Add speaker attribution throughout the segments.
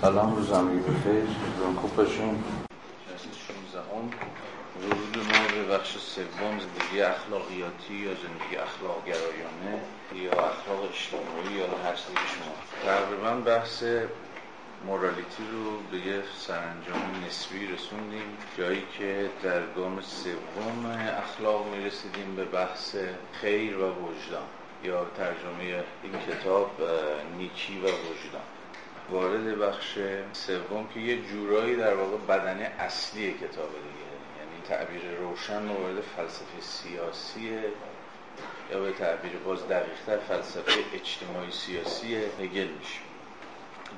Speaker 1: سلام روز همگی بخیر روزان خوب باشیم جلسه 16 هم ورود ما به بخش سوم زندگی اخلاقیاتی یا زندگی اخلاق گرایانه یا اخلاق اجتماعی یا هر شما. تقریبا بحث مورالیتی رو به یه سرانجام نسبی رسوندیم جایی که در گام سوم اخلاق می‌رسیدیم به بحث خیر و وجدان یا ترجمه این کتاب نیکی و وجدان. وارد بخش سوم که یه جورایی در واقع بدنه اصلی کتاب دیگه. یعنی تعبیر روشن وارد فلسفه سیاسیه یا به تعبیر باز دقیقتر فلسفه اجتماعی سیاسی هگل میشه.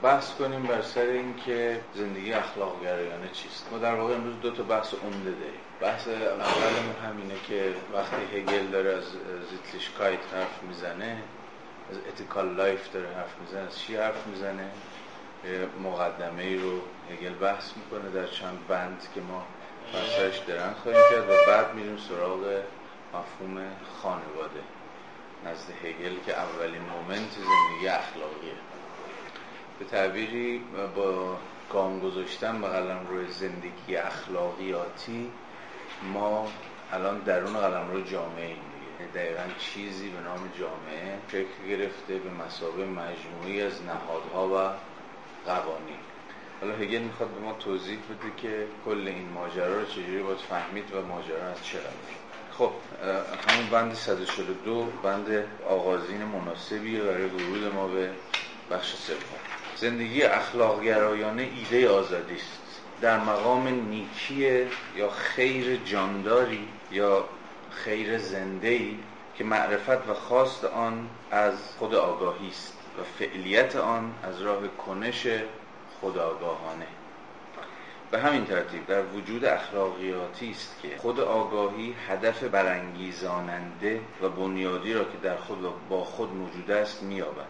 Speaker 1: بحث کنیم بر سر اینکه زندگی اخلاق گرایانه چیست. ما در واقع امروز دو تا بحث عمده داریم. بحث اولمون همینه که وقتی هگل داره از Sittlichkeit حرف می‌زنه از ethical life داره حرف می‌زنه از چی حرف می‌زنه؟ مقدمه ای رو هگل بحث می‌کنه در چند بند که ما بحثش در اون خواهیم کرد و بعد میریم سراغ مفهوم خانواده نزد هگل که اولین moment زندگی اخلاقیه. به تعبیری با گام گذاشتن به قلمروی زندگی اخلاقیاتی ما الان درون قلم رو جامعه ایم دیگه. دقیقا چیزی به نام جامعه شکل گرفته به مسابه مجموعی از نهادها و قوانین. حالا هگل می‌خواد به ما توضیح بده که کل این ماجرا رو چجوری باید فهمید و ماجرا از چه خب همون بند 142 بند آغازین مناسبیه برای ورود ما به بخش سوم. زندگی اخلاق گرایانه ایده آزادی است. در مقام نیکی یا خیر جانداری یا خیر زنده‌ای که معرفت و خواست آن از خود آگاهی است. و فعلیت آن از راه کنش خداگاهانه. به همین ترتیب در وجود اخلاقیاتی است که خود آگاهی هدف برانگیزاننده و بنیادی را که در خود و با خود موجود است مییابد.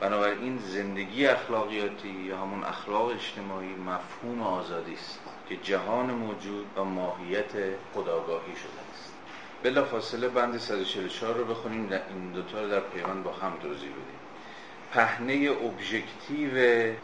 Speaker 1: بنابراین زندگی اخلاقیاتی یا همون اخلاق اجتماعی مفهوم آزادی است که جهان موجود و ماهیت خداگاهی شده است. بلا فاصله بند 144 رو بخونیم در این دوتا رو در پیوند با هم توضیح بدیم. پهنه ابژکتیو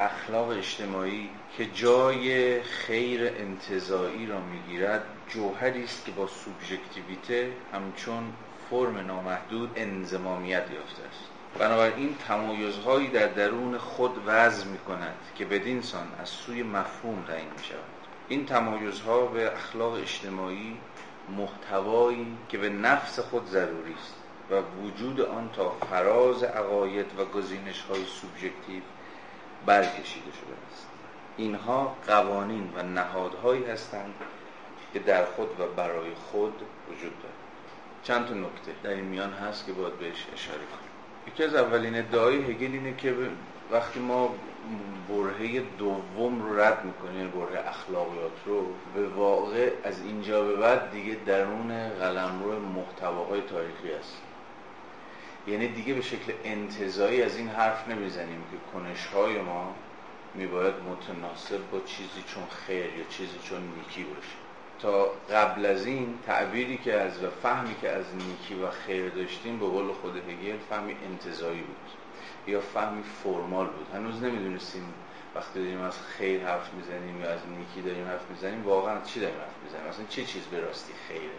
Speaker 1: اخلاق اجتماعی که جای خیر انتظایی را می‌گیرد جوهری است که با سوبژکتیویته همچون فرم نامحدود انزمامیت یافته است. بنابراین تمایزهایی در درون خود وضع می کند که بدین سان از سوی مفهوم تعیین می شود این تمایزها به اخلاق اجتماعی محتوایی که به نفس خود ضروری است. و وجود آن تا فراز عقاید و گزینش های سوبژکتیو برکشیده شده است. اینها قوانین و نهادهایی هستند که در خود و برای خود وجود دارد چند تا نکته در این میان هست که باید بهش اشاره کنیم. یکی از اولین ادعای هگل اینه که وقتی ما برهه دوم رو رد می‌کنیم یعنی برهه اخلاقیات رو به واقع از اینجا به بعد دیگه درون قلمرو محتواهای تاریخی است یعنی دیگه به شکل انتظایی از این حرف نمی‌زنیم که کنشهای ما میباید متناسب با چیزی چون خیر یا چیزی چون نیکی باشه. تا قبل از این تعبیری که از و فهمی که از نیکی و خیر داشتیم به قول خود هگل فهمی انتظایی بود یا فهمی فرمال بود. هنوز نمی‌دونستیم وقتی داریم از خیر حرف می‌زنیم یا از نیکی داریم حرف می‌زنیم واقعا چی داریم حرف می‌زنیم؟ اصلا چه چیز به راستی خیره؟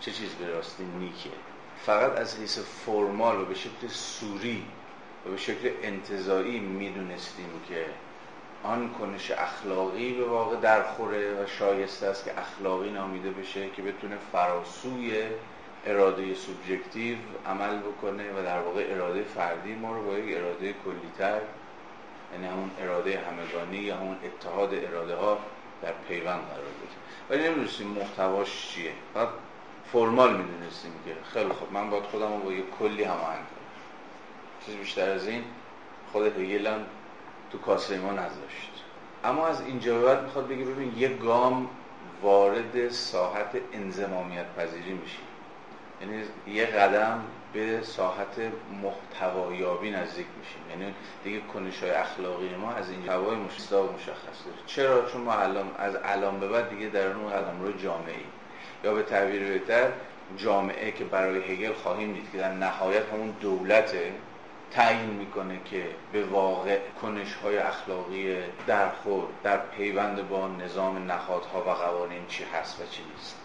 Speaker 1: چه چیز به راستی نیکه فقط از حیث فرمال و به شکل سوری و به شکل انتظایی می‌دونستیم که آن کنش اخلاقی به واقع درخوره و شایسته است که اخلاقی نامیده بشه که بتونه فراسوی اراده سوبژکتیو عمل بکنه و در واقع اراده فردی ما رو با یک اراده کلیتر یعنی همون اراده همگانی یا همون اتحاد اراده ها در پیوند قرار بده. ولی نمی‌دونستیم محتواش چیه. فقط فرمال می‌دونستیم که خیلی خوب. من باید خودم رو با یک کلی هماهنگ کنم چیز بیشتر از این خود هگل هم تو کاسه ما نذاشت. اما از اینجا به بعد می‌خواد بگه ببین یه گام وارد ساحت انزمامیت پذیری میشی. یعنی یه قدم به ساحت محتوایابی نزدیک میشیم. یعنی دیگه کنش های اخلاقی ما از این هوای مشخص داره. چرا؟ چون ما الان از الان به بعد دیگه در اون قدم رو جامعه یا به تعبیر بهتر جامعه که برای هگل خواهیم دید که در نهایت همون دولته تعیین می‌کنه که به واقع کنش های اخلاقی در خود در پیوند با نظام نهادها و قوانین چی هست و چی نیست.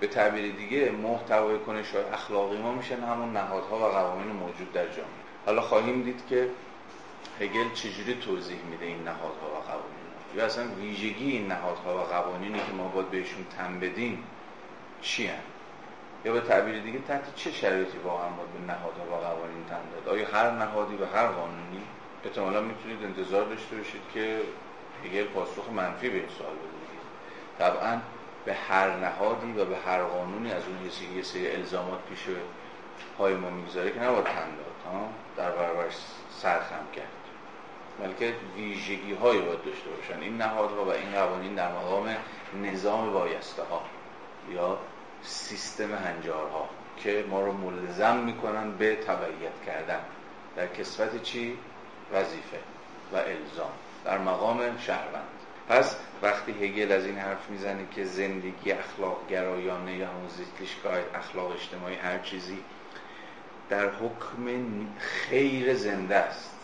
Speaker 1: به تعبیر دیگه محتوای کنش های اخلاقی ما میشن همون نهادها و قوانین موجود در جامعه. حالا خواهیم دید که هگل چجوری توضیح میده این نهادها و قوانین یا اصلا ویژگی این نهادها و قوانینی که ما باید بهشون تن بدیم چی هم؟ یا به تعبیر دیگه تحت چه شرایطی واقعا باید به نهادها و قوانین تن داد؟ آیا هر نهادی و هر قانونی احتمالا می‌تونید انتظار داشته باشید که هگل پاسخ منفی به این سوال بده طبعا به هر نهادی و به هر قانونی از اون یه سری الزامات پیش پای ما می‌گذاره که نباید تن داد ها؟ در برابرش سرخم کرد. بلکه ویژگی هایی باید داشته باشن. این نهادها و این قوانین در مقام نظام بایسته ها یا سیستم هنجارها که ما رو ملزم می‌کنن به تبعیت کردن. در کسفت چی؟ وظیفه و الزام. در مقام شهروند. پس وقتی هگل از این حرف می‌زنه که زندگی اخلاق گرایانه یا همون زیتلیشگاه اخلاق اجتماعی هر چیزی در حکم خیر زنده است.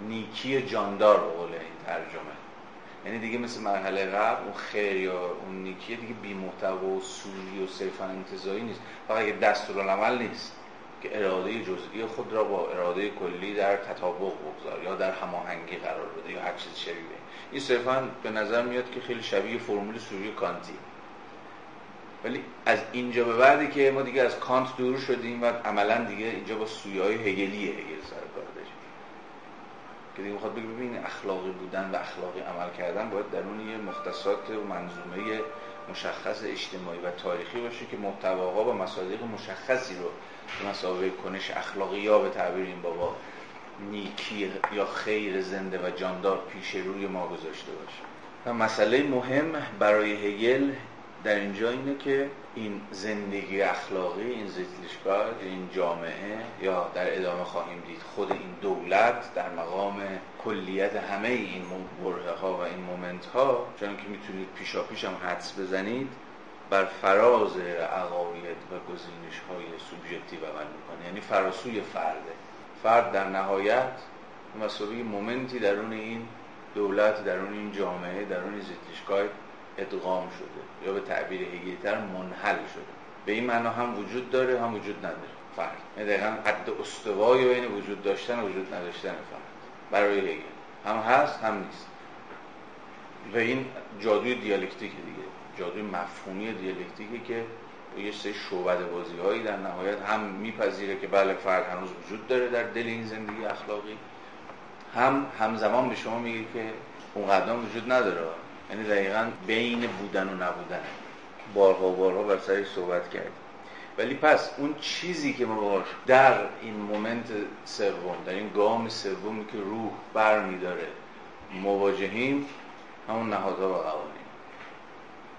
Speaker 1: نیکی جاندار به قول این ترجمه. یعنی دیگه مثل مرحله قبل اون خیر یا اون نیکی دیگه بی و سوری و صرفا انتظایی نیست. فقط یه دستورالعمل نیست که اراده جزئی خود را با اراده کلی در تطابق بگذار یا در هماهنگی قرار بده یا هر چیز شبیه این. صرفا به نظر میاد که خیلی شبیه فرمول سوری کانتی. ولی از اینجا به بعدی که ما دیگه از کانت دور شدیم و عملا دیگه اینجا با سویه های هگلیه هگل سر. که دیگه می‌خواد بگه ببین اخلاقی بودن و اخلاقی عمل کردن باید درون یه مختصات و منظومه مشخص اجتماعی و تاریخی باشه که محتواها و مصادیق مشخصی رو به مسابقه کنش اخلاقی یا به تعبیر این بابا نیکی یا خیر زنده و جاندار پیش روی ما گذاشته باشه. و مسئله مهم برای هگل در اینجا اینه که این زندگی اخلاقی این زیتلیشگاه این جامعه یا در ادامه خواهیم دید. خود این دولت در مقام کلیت همه این بره ها و این مومنت ها چون که می‌تونید پیشا پیش هم حدس بزنید بر فراز عقاید و گزینش های سوبژکتیو عمل می‌کنه. یعنی فراسوی فرده. فرد در نهایت مسابقه مومنتی درون این دولت درون این جامعه درون این زیتلیشگاه ادغام شده. یا به تعبیر هگیتر منحل شده. به این معنا هم وجود داره هم وجود نداره. فرد یعنی دقیقا حد استوای بین وجود داشتن و وجود نداشتن فرد برای هگل هم هست هم نیست. و این جادوی دیالکتیک دیگه. جادوی مفهومی دیالکتیکی که یه سری شعبده بازی هایی در نهایت هم میپذیره که بله فرد هنوز وجود داره در دل این زندگی اخلاقی. هم همزمان به شما میگه که اون قدم وجود نداره. یعنی دقیقا بین بودن و نبودن. بارها و بارها بر سرش صحبت کرد ولی پس اون چیزی که ما باش در این مومنت سوم در این گام سومی که روح بر میداره مواجهیم همون نهادها و قوانین.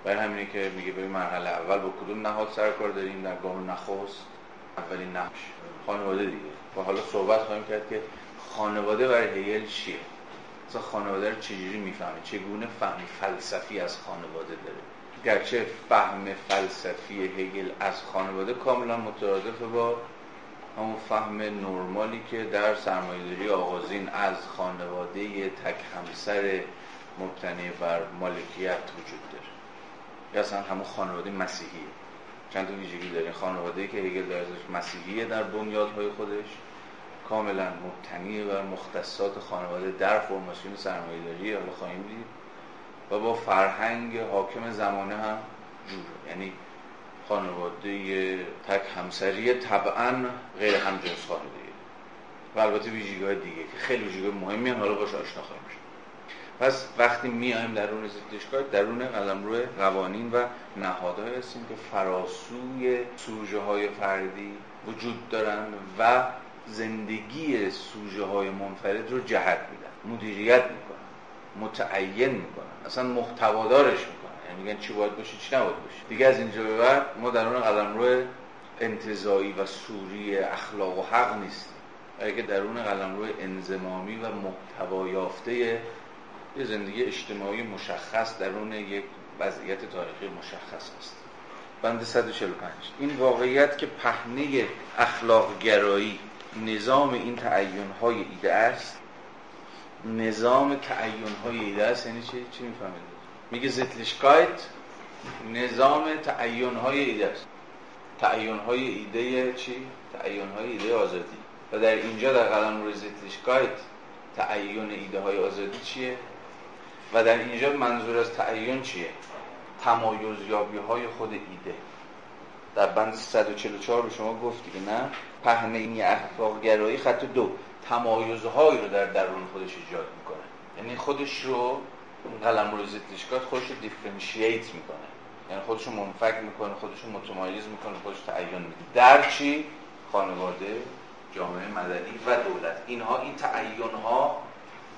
Speaker 1: برای همینه که میگه به مرحله اول با کدوم نهاد سرکار داریم؟ در گام نخست اولین نقش خانواده دیگه. و حالا صحبت خواهیم کرد که خانواده برای هیل چیه؟ مثلا خانواده رو چجوری می‌فهمه چگونه فهم فلسفی از خانواده داره؟ گرچه فهم فلسفی هگل از خانواده کاملا مترادف با همون فهم نرمالی که در سرمایه‌داری آغازین از خانواده تک همسر مبتنی بر مالکیت وجود داره. یا اصلا همون خانواده مسیحی چند تا ویژگی داره خانواده که هگل در مسیحیه در بنیادهای خودش. کاملا مبتنی و مختصات خانواده در فرماسیون سرمایه‌داری حالا خواهیم دید و با فرهنگ حاکم زمانه هم جور یعنی خانواده تک همسری طبعا غیر همجنس خانواده. و البته ویژگی های دیگه که خیلی ویژگی مهمی حالا باش آشنا خواهیم شد. پس وقتی میایم درون زیستشگاه درون قلم روی قوانین و نهادهای هستیم که فراسوی سوژه های فردی وجود دارن و زندگی سوژه های منفرد رو جهت میدن. مدیریت می‌کنن متعین می‌کنن اصلا محتوادارش می‌کنن. یعنی میگن چی باید باشه چی نباید باشه. دیگه از اینجا به بعد ما در اون قلم روی انتظایی و سوری اخلاق و حق نیستیم. اگه درون قلم روی انزمامی و محتوا یافته یه زندگی اجتماعی مشخص درون یک وضعیت تاریخی مشخص است بند 145 این واقعیت که پهنه اخلاق گرایی نظام این تعین های ایده است نظام تعین های ایده است یعنی چی؟ چی می‌فهمید؟ میگه زتلیشکایت نظام تعین های ایده است تعین های ایده چی؟ تعین های ایده آزادی و در اینجا در قلم روی زتلیشکایت تعین ایده های آزادی چیه؟ و در اینجا منظور از تعین چیه؟ تمایزیابی های خود ایده در بند 144 رو شما گفتی که نه پهنه اخلاق گرایی خط دو تمایزهایی رو در درون خودش ایجاد می‌کنه. یعنی خودش رو قلمرو Sittlichkeit خودش رو differentiate می‌کنه. یعنی خودش رو منفک می‌کنه خودش رو متمایز می‌کنه خودش تعین میده در چی؟ خانواده جامعه مدنی و دولت. اینها این تعین ها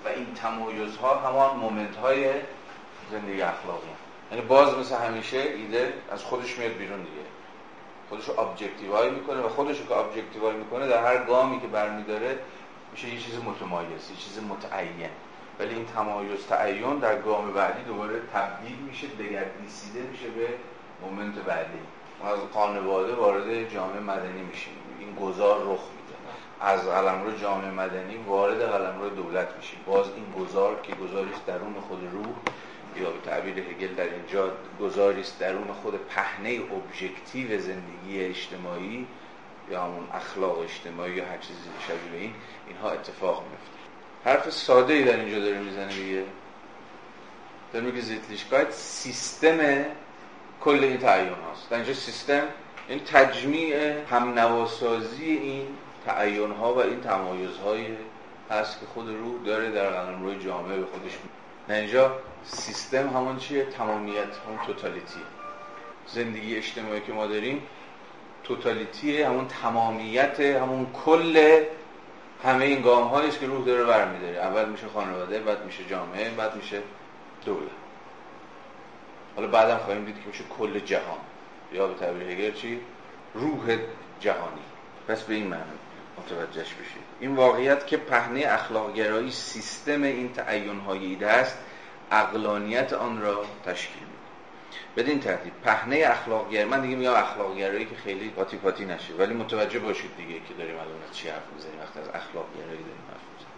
Speaker 1: و این تمایز ها همان moment های زندگی اخلاقی. یعنی باز مثل همیشه ایده از خودش میاد بیرون دیگه. خودش رو objectify می‌کنه و خودش رو که objectify می‌کنه در هر گامی که برمیداره میشه یه چیز متمایز یه چیز متعین. ولی این تمایز تعین در گام بعدی دوباره تبدیل میشه دگردیسیده میشه به مومنت بعدی. ما از خانواده وارد جامعه مدنی میشیم. این گذار رخ میده. از قلمرو جامعه مدنی وارد قلمرو دولت میشیم. باز این گذار که گذاری درون خود روح یا به تعبیر هگل در اینجا گذاری است درون خود پهنه ابژکتیو زندگی اجتماعی یا همون اخلاق اجتماعی یا هر چیزی شبیه این اینها اتفاق میفته حرف ساده ای در اینجا داره می‌زنه دیگه. داره میگه زیتلیشکایت سیستم کل این تعیین هاست. در اینجا سیستم این تجمیع هم نواسازی این تعیین ها و این تمایز های هست که خود روح داره در قلم روی جامعه به خودش در اینجا سیستم همون چیه؟ تمامیت همون توتالیتی. زندگی اجتماعی که ما داریم توتالیتی همون تمامیت همون کل همه این گام است که روح داره برمیداره. اول میشه خانواده بعد میشه جامعه بعد میشه دولت. حالا بعدم خواهیم دید که میشه کل جهان. یا به تعبیر هگل چی؟ روح جهانی. پس به این معنی متوجهش بشید. این واقعیت که پهنه اخلاق گرایی سیستم این تعین های ایده است اقلانیت آن را تشکیل میده بدین ترتیب پهنه اخلاق گرایی من دیگه میگم اخلاق گرایی که خیلی پاتی پاتی نشه ولی متوجه باشید دیگه که داریم الان چی حرف می‌زنیم وقتی از اخلاق گرایی داریم حرف می‌زنیم.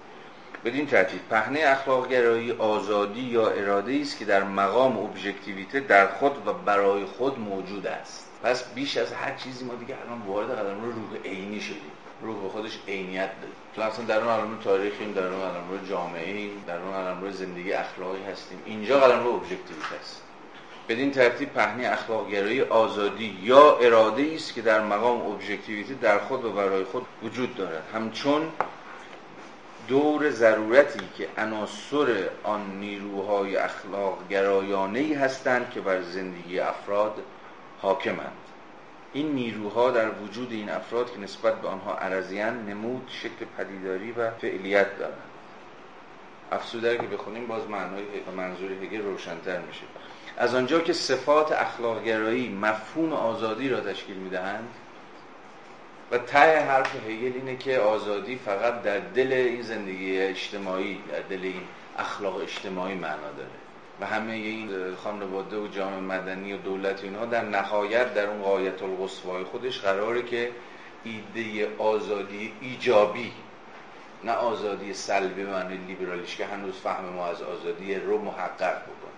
Speaker 1: بدین ترتیب پهنه اخلاق گرایی آزادی یا اراده است که در مقام ابژکتیویته در خود و برای خود موجود است. پس بیش از هر چیزی ما دیگه الان وارد قدم رو روح عینی شدیم. روح به خودش عینیت داره چون اصلا در اون علم تاریخیم در اون علم جامعه ایم در اون علم زندگی اخلاقی هستیم. اینجا قلم رو ابژکتیویته است بدین ترتیب پهنی اخلاقگرایی آزادی یا اراده است که در مقام ابژکتیویته در خود و برای خود وجود دارد. همچون دور ضرورتی که عناصر آن نیروهای اخلاق گرایانه هستند که بر زندگی افراد حاکمند. این نیروها در وجود این افراد که نسبت به آنها عرضیان نمود شکل پدیداری و فعلیت دارند. افسوده که بخونیم باز معنای منظور هگل روشنتر میشه. از آنجا که صفات اخلاقگرایی مفهوم آزادی را تشکیل می‌دهند و ته حرف هگل اینه که آزادی فقط در دل این زندگی اجتماعی در دل این اخلاق اجتماعی معنا داره. و همه این خانواده و جامعه مدنی و دولت اینها در نهایت در اون قایت القصوای خودش قراره که ایده آزادی ایجابی نه آزادی سلبی معنی لیبرالیش که هنوز فهم ما از آزادی رو محقق بکن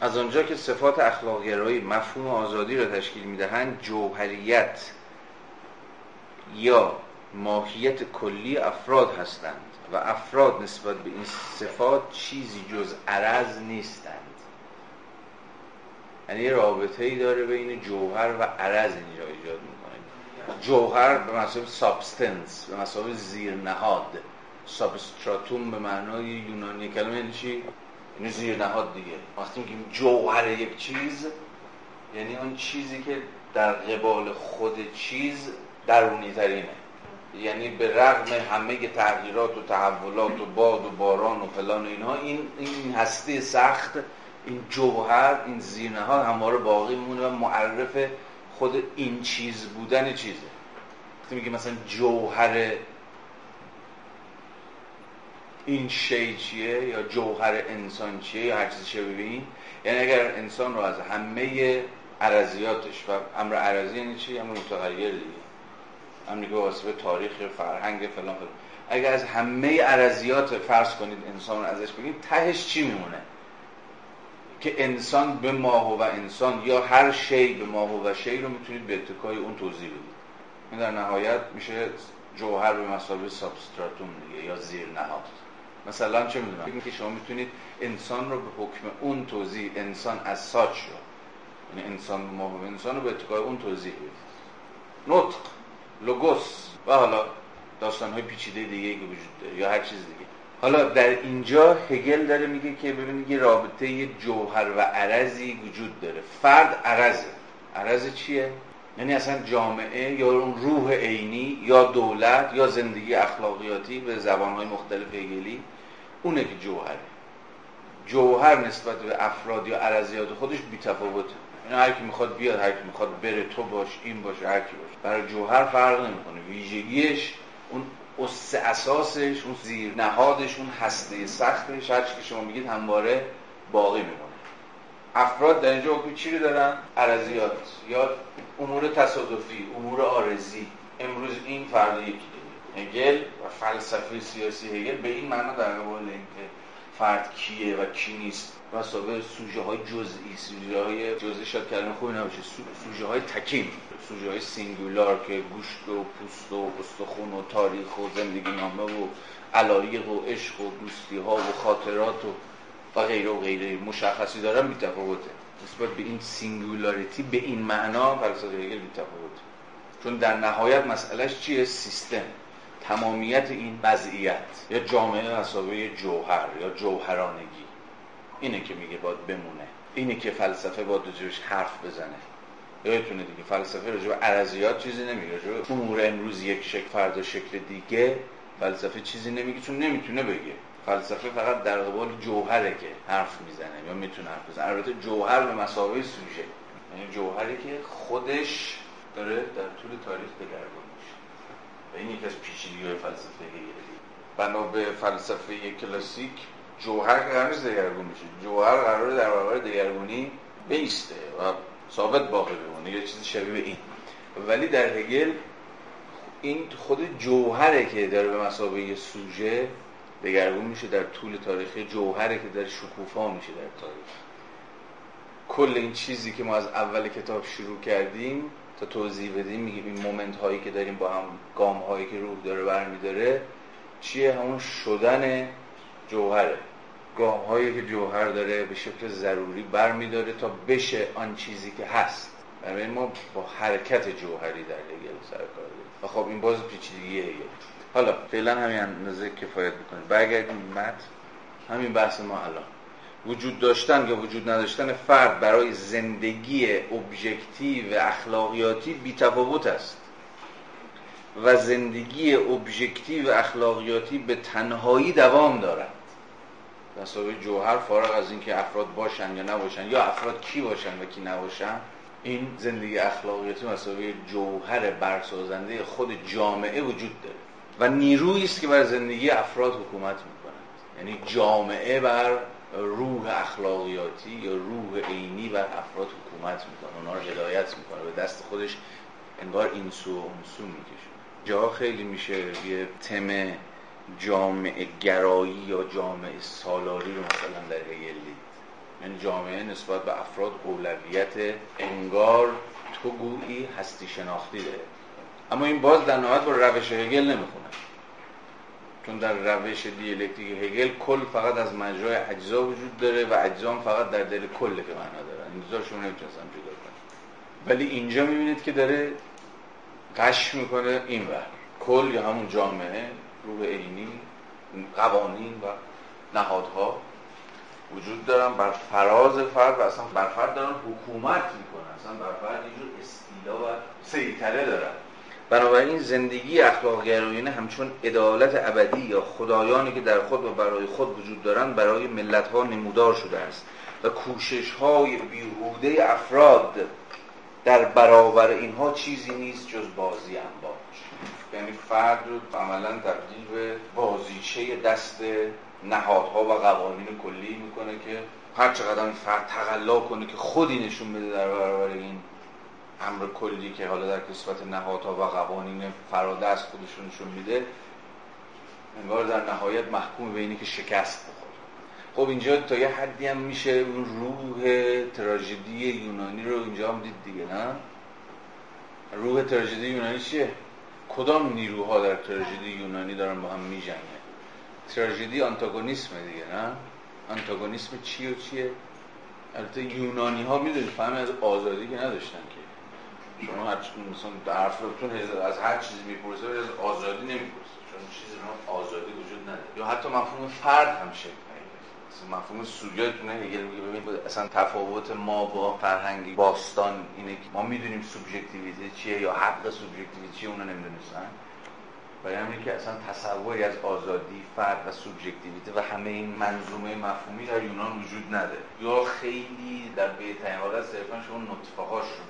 Speaker 1: از آنجا که صفات اخلاقگرایی مفهوم آزادی را تشکیل می‌دهند جوهریت یا ماهیت کلی افراد هستند. و افراد نسبت به این صفات چیزی جز عرض نیستند. یعنی رابطه ای داره بین جوهر و عرض اینجا ایجاد می‌کنه. جوهر به مثابه substance به مثابه زیرنهاد. سابستراتوم به معنای یونانی کلمه یعنی چی؟ یعنی زیرنهاد دیگه. وقتی میگیم جوهر یک چیز یعنی اون چیزی که در قبال خود چیز درونی ترینه یعنی به رغم همه تغییرات و تحولات و باد و باران و فلان و اینها این این هسته سخت این جوهر این زینه ها همواره باقی میمونه و معرف خود این چیز بودن چیزه. وقتی میگه مثلا جوهر این شی چیه یا جوهر انسان چیه یا هر چیزی چه ببین یعنی اگر انسان رو از همه عرضیاتش و امر عرضی یعنی چی؟ امر متغیر دیگه. هم میگه واسه تاریخ فرهنگ فلان فلان. اگر از همه عرضیات فرض کنید انسان رو ازش بگید تهش چی میمونه؟ که انسان به ماه و انسان یا هر شی به ماه و شی رو می‌تونید به اتکای اون توضیح بدید. این در نهایت میشه جوهر به مسابقه سابستراتوم دیگه یا زیر نهاد. مثلا چه می‌دونم؟ که شما می‌تونید انسان رو به حکم اون توضیح انسان از ساچ رو یعنی انسان به ماه و انسان رو به اتکای اون توضیح بدید. نطق. لوگوس. و حالا داستان های پیچیده دیگه که وجود داره یا هر چیز دیگه. حالا در اینجا هگل داره میگه که ببینید یه رابطه یه جوهر و عرضی وجود داره. فرد عرضه. عرض چیه؟ یعنی اصلا جامعه یا اون روح عینی یا دولت یا زندگی اخلاقیاتی به زبانهای مختلف هگلی اونه که جوهره. جوهر نسبت به افراد یا عرضیات خودش بی‌تفاوته. هر کی می‌خواد بیاد هر کی می‌خواد بره تو باش این باش هر کی باش. برای جوهر فرق نمی‌کنه. ویژگیش اون اس اساسش اون زیر نهادش اون هسته سختش هر که شما میگید همواره باقی میمونه. افراد در اینجا حکم چی رو دارن؟ عرضیات یا امور تصادفی امور آرزی. امروز این فرد یکی هگل و فلسفه سیاسی هگل به این معنا در قبال اینکه فرد کیه و کی نیست. و سوژه های جزئی سوژه های جزئی شاید کلمه خوبی نباشه. سوژه های تکیم سوژه های سینگولار که گوشت و پوست و استخون و تاریخ و زندگی نامه و علایق و عشق و دوستی ها و خاطرات و و غیره و غیره مشخصی دارن بیتفاوته. نسبت به این singularity به این معنا فلسفه هگل چون در نهایت مسئلهش چیه؟ سیستم. تمامیت این وضعیت یا جامعه به مثابه جوهر یا جوهرانگی. اینه که میگه باید بمونه. اینه که فلسفه باید راجبش حرف بزنه. یادتونه دیگه فلسفه راجع به عرضیات چیزی نمیگه. راجع امور امروز یک شکل فردا شکل دیگه فلسفه چیزی نمیگه چون نمی‌تونه بگه. فلسفه فقط در قبال جوهره که حرف می‌زنه یا می‌تونه حرف بزنه. البته جوهر به مسابقه سوژه. یعنی جوهری که خودش داره در طول تاریخ میشه و این یکی از پیچیدگی فلسفه هگلی بنا به فلسفه کلاسیک جوهر قرار نیست دگرگون میشه. جوهر قرار در برابر دگرگونی بیسته و ثابت باقی بمونه. یه چیزی شبیه این. ولی در هگل این خود جوهره که داره به مسابقه سوژه دگرگون میشه در طول تاریخی جوهره که در شکوفا میشه در تاریخ. کل این چیزی که ما از اول کتاب شروع کردیم توضیح بدیم میگیم این مومنت هایی که داریم با هم گام هایی که روح داره برمیداره چیه؟ همون شدن جوهره. گام هایی که جوهر داره به شکل ضروری برمیداره تا بشه آن چیزی که هست. برای ما با حرکت جوهری در هگل سر کار و خب این باز پیچیدگیه هگل حالا فعلا همین اندازه کفایت می‌کنه برگردیم متن. همین بحث ما الان. وجود داشتن یا وجود نداشتن فرد برای زندگی ابژکتیو اخلاقیاتی بیتفاوت است. و زندگی ابژکتیو اخلاقیاتی به تنهایی دوام دارد. مسابقه جوهر فارغ از اینکه افراد باشن یا نباشن یا افراد کی باشن و کی نباشن این زندگی اخلاقیاتی مسابقه جوهر برسازنده خود جامعه وجود داره. و نیرویی است که بر زندگی افراد حکومت می‌کنند یعنی جامعه بر روح اخلاقیاتی یا روح عینی بر افراد حکومت می‌کنه. اونا رو هدایت می‌کنه. به دست خودش انگار این سو و اون سو می‌کشه. جا خیلی میشه یه تم جامعه گرایی یا جامعه سالاری رو مثلا در هگل دید یعنی جامعه نسبت به افراد اولویت انگار تو گویی هستی شناختی داره. اما این باز در نهایت با روش هگل نمی‌خونه. چون در روش دیالکتیک هگل کل فقط از مجرای اجزا وجود داره و اجزا فقط در دل کل که معنا دارن. این شما نمی‌تونستم جدا ولی اینجا می‌بینید که داره قش می‌کنه این بر کل یا همون جامعه روح عینی قوانین و نهادها وجود دارن. بر فراز فرد و اصلا بر فرد دارن حکومت می‌کنن. اصلا بر فرد اینجور استیلا و سیطره دارن. بنابراین زندگی اخلاق گرایانه همچون عدالت ابدی یا خدایانی که در خود و برای خود وجود دارند برای ملت ها نمودار شده است و کوشش های بیهوده افراد در برابر اینها چیزی نیست جز بازی انباش. یعنی فرد رو عملا تبدیل به بازیچه دست نهادها و قوانین کلی می‌کنه که هر چقدر فرد تقلا کنه که خودی نشون بده در برابر این امر کلی که حالا در کسبت نهادها و قوانین فرادست خودشونشون میده انگار در نهایت محکوم به اینی که شکست بخوره. خب اینجا تا یه حدی هم میشه اون روح تراژدی یونانی رو اینجا هم دید دیگه نه؟ روح تراژدی یونانی چیه؟ کدام نیروها در تراژدی یونانی دارن با هم میجنگن؟ تراژدی آنتاگونیسم دیگه نه؟ آنتاگونیسم چی و چیه؟ البته یونانی ها می‌دونید فهم از آزادی که نداشتن که. شما هر مثلا در حرفتون از هر چیزی می‌پرسه از آزادی نمی‌پرسه. چون چیزی رو آزادی وجود نداره. یا حتی مفهوم فرد هم شکل مثلا مفهوم سوژهتونه هگل میگه ببین اصلا تفاوت ما با فرهنگی باستان اینه که ما می‌دونیم سوبژکتیویته چیه یا حق سوبژکتیویته چیه اونو نمی‌دونستن. برای همین که اصلا تصوری از آزادی فرد و سوبژکتیویته و همه این منظومه مفهومی در یونان وجود نداره. یا خیلی در بهترین حالت صرفا شما نطفه هاش رو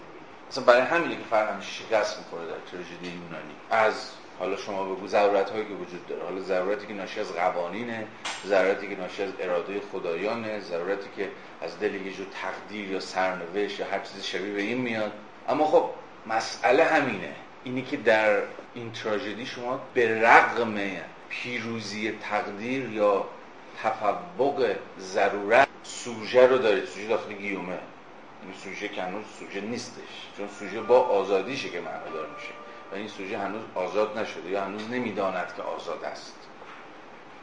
Speaker 1: اصلا برای همینه که همیشه شکست می‌خوره در تراژدی یونانی. از حالا شما بگو ضرورت هایی که وجود داره. حالا ضرورتی که ناشی از قوانینه ضرورتی که ناشی از اراده خدایانه ضرورتی که از دل یه جور تقدیر یا سرنوشت یا هر چیز شبیه به این میاد. اما خب مسئله همینه. اینی که در این تراژدی شما به رغم پیروزی تقدیر یا تفوق ضرورت سوژه رو دارید. سوژه داخل گیومه. این سوژه که هنوز سوژه نیستش چون سوژه با آزادیشه که معنادار میشه و این سوژه هنوز آزاد نشده یا هنوز نمی‌داند که آزاد است.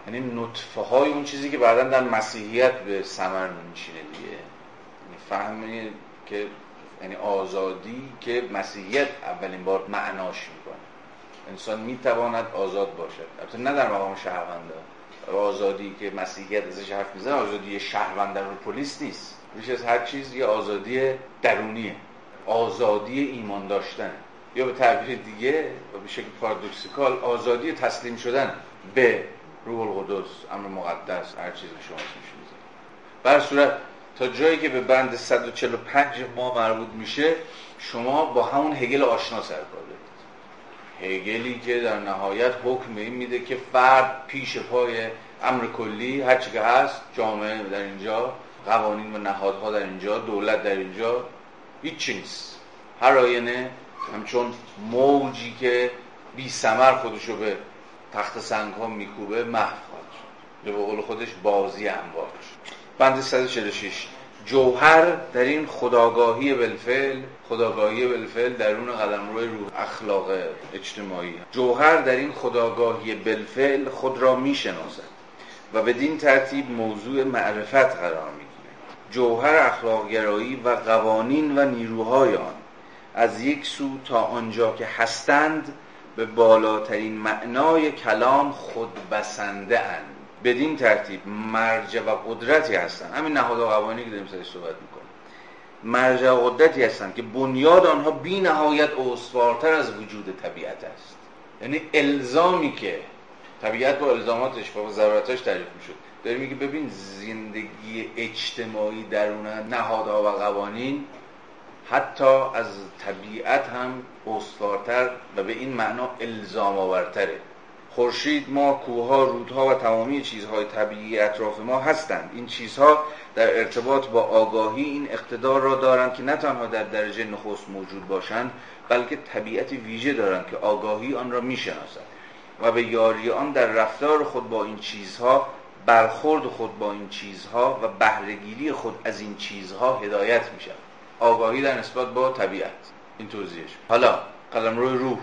Speaker 1: یعنی نطفه های اون چیزی که بعدا در مسیحیت به ثمر میشینه دیگه. یعنی فهمی که یعنی آزادی که مسیحیت اولین بار معناش می‌کنه. انسان می‌تواند آزاد باشد. البته نه در مقام شهرونده آزادی که مسیحیت ازش حرف می‌زنه آزادی شهروند در پلیس نیست. بیش از هر چیز یه آزادی درونیه. آزادی ایمان داشتن. یا به تعبیر دیگه و به شکل پارادوکسیکال آزادی تسلیم شدن به روح القدس امر مقدس هر چیز شما اسمش بر صورت تا جایی که به بند 145 ما مربوط میشه شما با همون هگل آشنا سر هگلی که در نهایت حکم این میده که فرد پیش پای امر کلی هرچی که هست جامعه در اینجا قوانین و نهادها در اینجا دولت در اینجا هیچ نیست. هر آینه همچون موجی که بی سمر خودشو به تخت سنگ ها میکوبه محو خواهد شد. به قول خودش بازی انبار بند 146 جوهر در این خداگاهی بالفعل خداگاهی بالفعل درون قدم روی روح اخلاق اجتماعی. جوهر در این خداگاهی بالفعل خود را می‌شناسد و بدین ترتیب موضوع معرفت قرار می‌گیره جوهر اخلاقگرایی و قوانین و نیروهای آن. از یک سو تا آنجا که هستند به بالاترین معنای کلام خود بسنده اند. بدین ترتیب مرجع و قدرتی هستند. همین نهاد و قوانینی که داریم سرش صحبت می‌کنیم. مرجع و قدرتی هستند که بنیاد آنها بی نهایت استوارتر از وجود طبیعت است. یعنی الزامی که طبیعت با الزاماتش با ضرورتش تعریف می‌شد. داره میگه ببین زندگی اجتماعی درون نهادها و قوانین حتی از طبیعت هم استوارتر و به این معنا الزام آورتره. خورشید ما کوهها رودها و تمامی چیزهای طبیعی اطراف ما هستند. این چیزها در ارتباط با آگاهی این اقتدار را دارند که نه تنها در درجه نخست موجود باشند بلکه طبیعت ویژه دارند که آگاهی آن را می‌شناسد و به یاری آن در رفتار خود با این چیزها برخورد خود با این چیزها و بهرهگیری خود از این چیزها هدایت میشن آگاهی در نسبت با طبیعت. این توضیحش حالا قلم روی روح.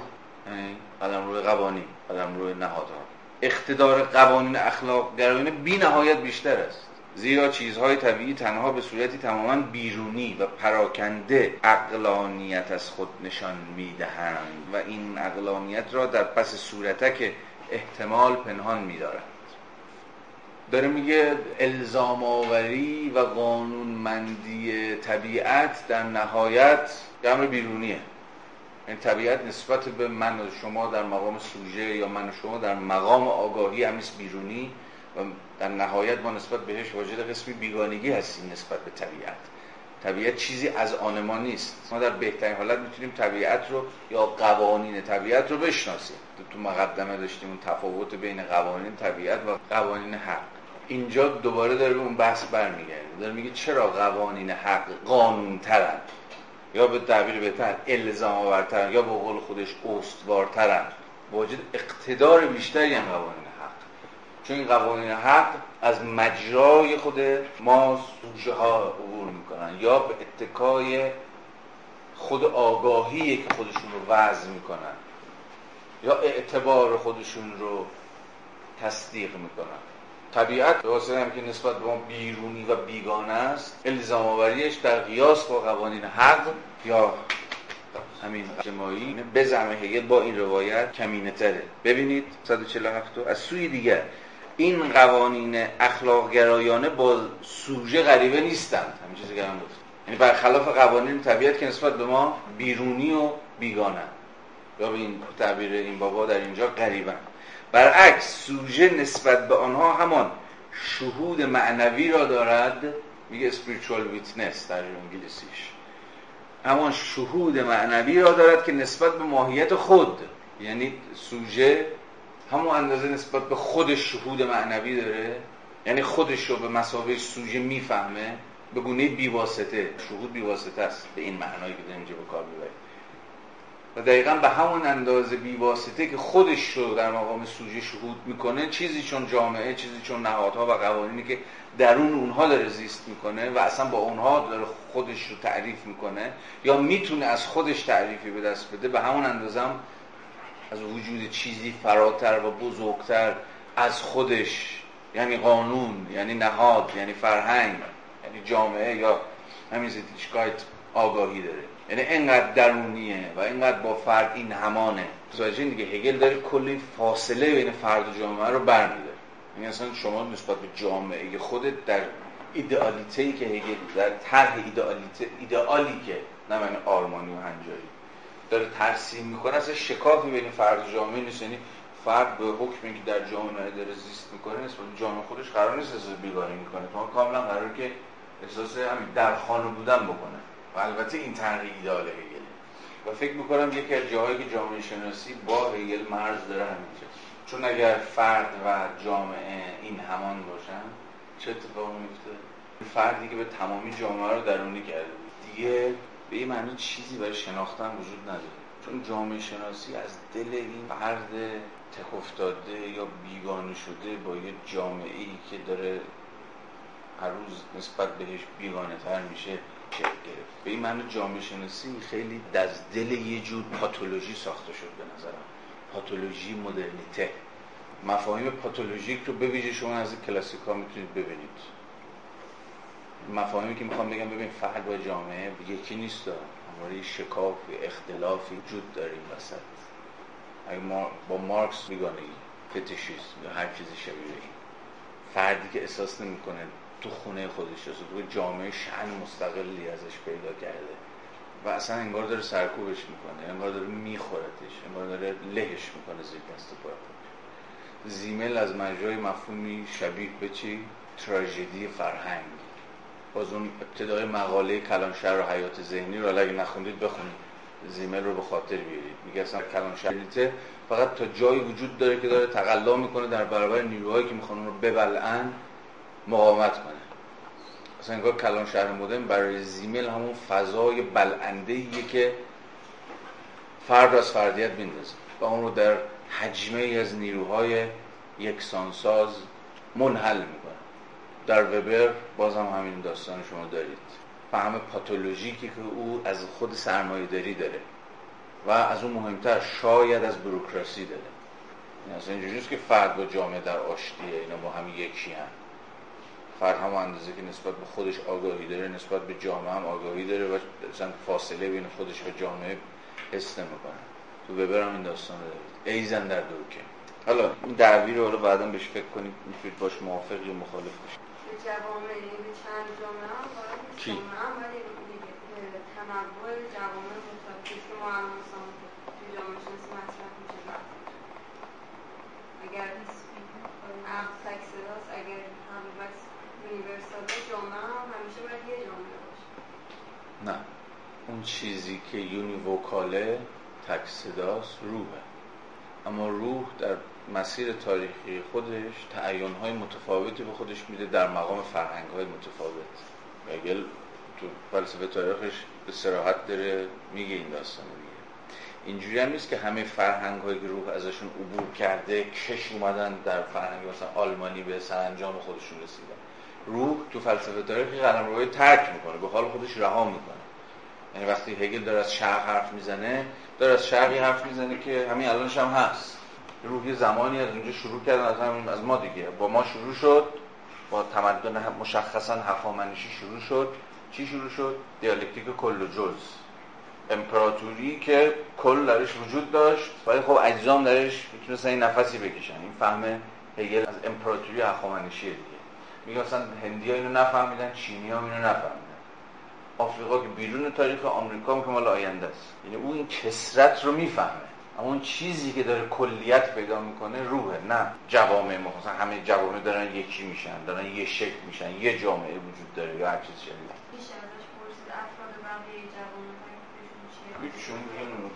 Speaker 1: یعنی قلم روی قوانین قلم روی نهادها. اقتدار قوانین اخلاق گرایانه بی نهایت بیشتر است. زیرا چیزهای طبیعی تنها به صورتی تماما بیرونی و پراکنده اقلانیت از خود نشان می‌دهند و این اقلانیت را در پس صورتک احتمال پنهان میدارند. داره میگه الزام آوری و قانونمندی طبیعت در نهایت امر بیرونیه. این طبیعت نسبت به من و شما در مقام سوژه یا من و شما در مقام آگاهی همیست بیرونی و در نهایت ما نسبت بهش واجد قسمی بیگانگی هستیم نسبت به طبیعت. طبیعت چیزی از آن ما نیست. ما در بهترین حالت می‌تونیم طبیعت رو یا قوانین طبیعت رو بشناسیم. تو مقدمه داشتیم اون تفاوت بین قوانین طبیعت و قوانین حق. اینجا دوباره داره به اون بحث برمیگرده. داره میگه چرا قوانین حق قانون ترند یا به تعبیر بهتر الزام آورترن یا به قول خودش استوارترن. واجد اقتدار بیشتری هم قوانین حق. چون این قوانین حق از مجرای خود ما سوژه ها عبور می‌کنن. یا به اتکای خود آگاهی که خودشون رو وضع می‌کنن. یا اعتبار خودشون رو تصدیق می‌کنن. طبیعت به هم که نسبت به ما بیرونی و بیگانه است الزام آوریش در قیاس با قوانین حق یا همین جماعی به زعم هگل با این روایت کمینه تره. ببینید 147 از سوی دیگر این قوانین اخلاق گرایانه با سوژه غریبه نیستند. همین چیزی که هم بود یعنی برخلاف قوانین طبیعت که نسبت به ما بیرونی و بیگانه. یا به این تعبیر این بابا در اینجا قریبن برعکس سوژه نسبت به آنها همان شهود معنوی را دارد میگه spiritual witness در انگلیسیش. همان شهود معنوی را دارد که نسبت به ماهیت خود یعنی سوژه همون اندازه نسبت به خودش شهود معنوی داره. یعنی خودش رو به مسابقه سوژه می‌فهمه. به گونه بیواسطه شهود بیواسطه است. به این معنایی که اینجا به کار می‌بریم. و دقیقا به همون اندازه بیواسطه که خودش رو در مقام سوژه شهود می‌کنه چیزی چون جامعه چیزی چون نهادها و قوانینی که درون اونها داره زیست می‌کنه و اصلا با اونها داره خودش رو تعریف می‌کنه یا می‌تونه از خودش تعریفی به دست بده به همون اندازه هم از وجود چیزی فراتر و بزرگتر از خودش یعنی قانون یعنی نهاد یعنی فرهنگ یعنی جامعه یا همین زیتیشگایت آگاهی داره. یعنی اینقدر درونیه و اینقدر با فرد این همانه. متوجه دیگه هگل داره کلی فاصله بین فرد و جامعه رو برمیده یعنی اصلا شما نسبت به جامعه خودت در ایدئالیته ای که هگل در طرح ایدئالیته ایدئالی که نه من آرمانی و هنجاری داره ترسیم می‌کنه اصلا شکافی بین فرد و جامعه نیست. یعنی فرد به حکمی که در جامعه داره زیست می‌کنه نسبت به جامعه خودش قرار نیست احساس بیگاری می‌کنه. ما کاملا قرار که احساس همین در خانه بودن بکنه. و البته این طرح ایدال هگل. و فکر می‌کنم یکی از جاهایی که جامعه شناسی با هگل مرز داره همینجا چون اگر فرد و جامعه این همان باشن چه اتفاقی میفته فردی که به تمامی جامعه رو درونی کرده دیگه به این معنی چیزی برای شناختن وجود نداره. چون جامعه شناسی از دل این فرد تک افتاده یا بیگانه شده با یه جامعه ای که داره هر روز نسبت بهش بیگانه تر میشه گرفت. به این معنی جامعه شناسی خیلی از دل یه جور پاتولوژی ساخته شد به نظرم. پاتولوژی مدرنیته. مفاهیم پاتولوژیک رو ببینید شما از کلاسیک ها می‌تونید ببینید. مفاهیمی که می‌خوام بگم ببین فرد و جامعه یکی نیست همواره شکاف اختلافی وجود داره این وسط. اگه ما با مارکس بیگانگی فتیشیست یا هر چیزی شبیه این. فردی که احساس نمی‌کنه تو خونه خودش است. تو جامعه شن مستقلی ازش پیدا کرده. و اصلا انگار داره سرکوبش می‌کنه انگار داره میخورتش انگار داره لهش می‌کنه زیر دست پای زیمل از مجرای مفهومی شبیه به چی؟ تراژدی فرهنگ. باز اون ابتدای مقاله کلانشهر و حیات ذهنی رو اگه نخوندید بخونید. زیمل رو به خاطر بیارید. میگه اصلا کلانشهریته فقط تا جایی وجود داره که داره تقلا می‌کنه در برابر نیروهایی که می‌خوان رو ببلعن. مقاومت کنه. اصلا انگار کلان شهر مدرن برای زیمل همون فضای بلنده ایه که فرد از فردیت میندازه و اون رو در حجمه از نیروهای یکسانساز منحل می‌کنه. در وبر بازم همین داستان شما دارید. فهم پاتولوژیکی که او از خود سرمایه داری داره و از اون مهمتر شاید از بروکراسی داره. این اصلا اینجوری که فرد با جامعه در آشتیه اینا با هم یکی هم فرد هم اندازه که نسبت به خودش آگاهی داره نسبت به جامعه هم آگاهی داره و مثلا فاصله بین خودش و جامعه حس نمی‌کنه. تو ببرم این داستان دارید ایزن در دوکه حالا این دعوی رو حالا بعدا بهش فکر کنید می‌تونید باش موافق یا مخالف باشید
Speaker 2: جوامع یعنی چند جامعه هم؟ کی؟ جامعه هم ولی تنوع جوامع متفاوت. شما هم مثلا تو جامعه شناسی مطرح میشه اگر عقل تکسراست اگر هم
Speaker 1: نه اون چیزی که یونیوکاله تک صداست روحه. اما روح در مسیر تاریخی خودش تعیین های متفاوتی به خودش میده در مقام فرهنگ های متفاوت. اگل تو فلسفه تاریخش به سراحت داره میگه این داستان میگه اینجوری هم نیست که همه فرهنگ های که روح ازشون عبور کرده کش اومدن در فرهنگ مثلا آلمانی به سرانجام خودشون رسیدن. روح تو فلسفه تاریخ قلم روی ترک می‌کنه به حال خودش رها می‌کنه. یعنی وقتی هگل داره از شرق حرف می‌زنه داره از شرقی حرف می‌زنه که همین الانش هم هست. روح زمانی از اونجا شروع کردن از همین از ما دیگه. با ما شروع شد با تمدن مشخصا هخامنشی شروع شد. چی شروع شد؟ دیالکتیک کل و جز امپراتوری که کل درش وجود داشت ولی خب اجزام درش می‌تونستن این نفسی بکشن. این فهم هگل از امپراتوری هخامنشی دیگه. میگه مثلا هندی ها اینو نفهمیدن چینی ها اینو نفهمیدن. آفریقا که بیرون تاریخ آمریکا که مال آینده است. یعنی اون این کسرت رو می‌فهمه. اما اون چیزی که داره کلیت پیدا می‌کنه روحه نه جوامع مثلا همه جوامع دارن یکی میشن دارن یه شکل میشن یه جامعه وجود داره یا هر چیز هیچشون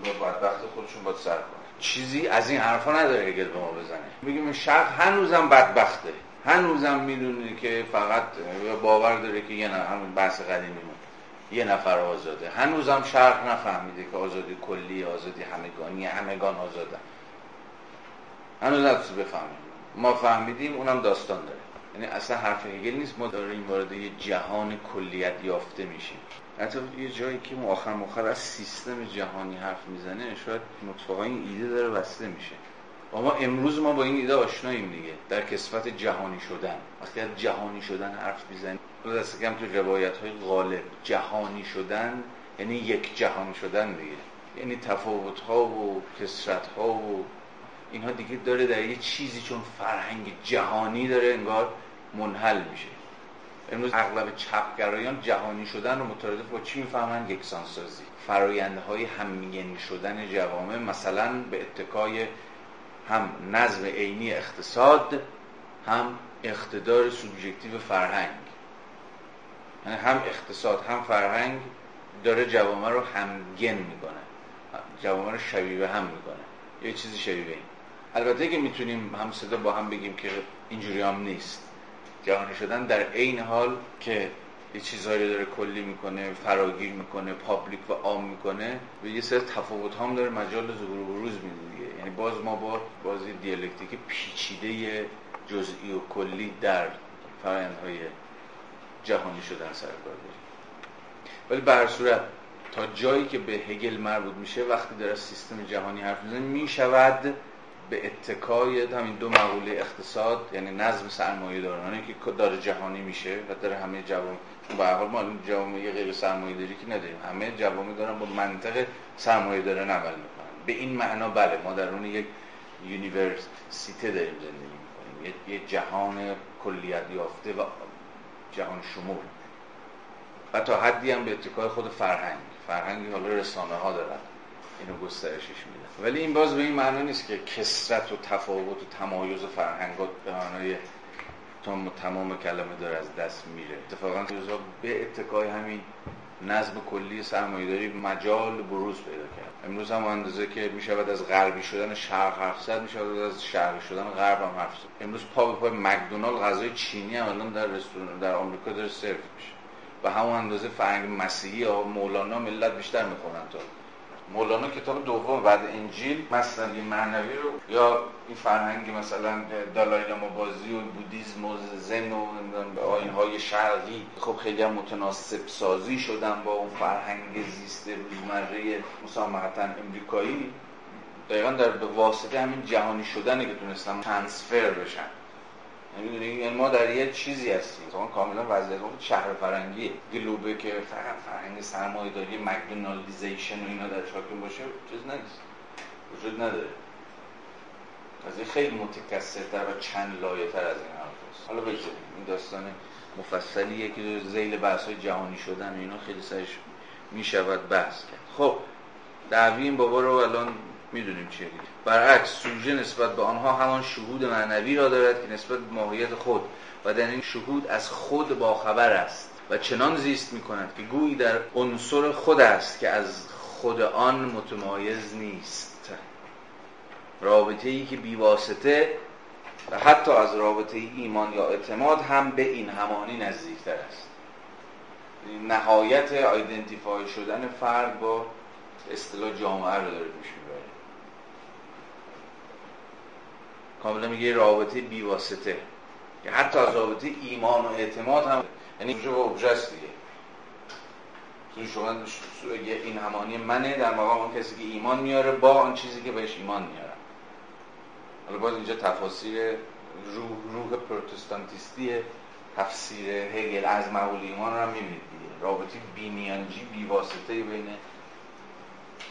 Speaker 1: با بدبخت خودشون باید سر کنه چیزی از این حرفا نداره هگل به ما بزنه. میگیم شرق هنوزم بدبخته. هنوزم می‌دونه که فقط باور داره که یه نه همون بحث قدیمی یه نفر آزاده. هنوزم شرق نفهمیده که آزادی کلی آزادی همگانی همگان آزادن هنوز نتونست بفهمیم ما فهمیدیم اونم داستان داره. یعنی اصلا حرف هگل نیست ما داریم وارد یه جهان کلیت یافته میشیم. حتی یه جایی که آخر مخر از سیستم جهانی حرف می‌زنه شاید متفاقا این ایده داره وسته میشه. ما امروز ما با این ایده آشناییم دیگه. در کسفت جهانی شدن. وقتی از جهانی شدن حرف می‌زنیم دست کم تو روایت های غالب جهانی شدن یعنی یک جهان شدن دیگه. یعنی تفاوت ها و کسرت ها و اینها دیگه داره در یه چیزی چون فرهنگ جهانی داره انگار منحل میشه. امروز اغلب چپگرایان جهانی شدن رو مترادف با چی می‌فهمن؟ یکسانسازی. فرایندهای همگن شدن جوامع مثلا به اتکای هم نظم عینی اقتصاد هم اقتدار سوبژکتیو فرهنگ. یعنی هم اقتصاد هم فرهنگ داره جوامع رو همگن می‌کنه. جوامع رو شبیه هم می‌کنه. یه چیزی شبیه این. البته که می‌تونیم هم صدا با هم بگیم که اینجوری هم نیست. جهانی شدن در عین حال که یه چیزهایی داره کلی می‌کنه فراگیر می‌کنه public و عام می‌کنه و یه سری تفاوت هم داره مجال ظهور و بروز میده یعنی باز ما با بازی دیالکتیک پیچیده جزئی و کلی در فرآیندهای جهانی شدن سر کار داریم. ولی به صورت تا جایی که به هگل مربوط میشه وقتی داره سیستم جهانی حرف می‌زنه می‌شود به اتکای همین دو مقوله اقتصاد یعنی نظم سرمایه دارانه که داره جهانی میشه و داره همه جوام به حال ما جامعه غیر سرمایه داری که نداریم. همه جوامع دارن با منطق سرمایه دارن عمل می‌کنن. به این معنا بله ما در اون یک یونیورسیته داریم زندگی می‌کنیم. یه جهان کلیت یافته و جهان شمول. و تا حدی هم به اتکای خود فرهنگ. فرهنگی حالا رسانه ها دارن. اینو گسترشش میدن ولی این باز به این معنا نیست که کسرت و تفاوت و تمایز فرهنگات به معنای تمام کلمه داره از دست میره. اتفاقا به اتکای همین نظم کلی سرمایه‌داری مجال بروز پیدا کرد امروز هم اندازه که می‌شود از غربی شدن شرق حرف زد می‌شود از شرقی شدن غرب هم حرف زد. امروز پا به پای مکدونالد غذای چینی هم الان در رستوران در آمریکا داره سرو میشه. و همون اندازه فرهنگ مسیحی یا مولانا ملت بیشتر می‌خونن تا. مولانا کتاب دوم بعد انجیل مثلا معنوی رو یا این فرهنگ مثلا دالای لاما بازی و بودیزم و زن و های شرقی. خب خیلی هم متناسب سازی شدن با اون فرهنگ زیست روزمره مسامحتا امریکایی. دقیقا در واسطه همین جهانی شدنه که تونستن ترانسفر بشن. یعنی ما در یه چیزی هستیم. مثلا کاملا وضعیت اون شهر فرنگی. گلوبه که فرهنگ سرمایه داری مکدونالدیزیشن و اینا در حاکم باشه چیز نیست. وجود نداره. از این خیلی متکثرتر و چند لایه تر از این حرف حالا بگذاریم. این داستان مفصلیه که زیل بحث های جهانی شدن و اینا خیلی سرش می‌شود بحث کرد. خب دعوی این بابا رو الان می‌دونیم چیه. برعکس سوژه نسبت به آنها همان شهود معنوی را دارد که نسبت به ماهیت خود و در این شهود از خود باخبر است و چنان زیست می کند که گویی در عنصر خود است که از خود آن متمایز نیست. رابطه ای که بیواسطه و حتی از رابطه ایمان یا اعتماد هم به این همانی نزدیکتر است. نهایت آیدنتیفای شدن فرد با اصطلاح جامعه رو داره پیش می‌بره کاملا میگه رابطه بیواسطه که حتی از رابطه ایمان و اعتماد هم یعنی اوبژه است دیگه. شما این همانی منه در مقام اون کسی که ایمان میاره با آن چیزی که بهش ایمان میاره. حالا باز اینجا تفاصیل روح, روح پروتستانتیستی تفسیر هگل از معقول ایمان رو هم می‌بینید دیگه. رابطه بینیانجی بیواسطه بین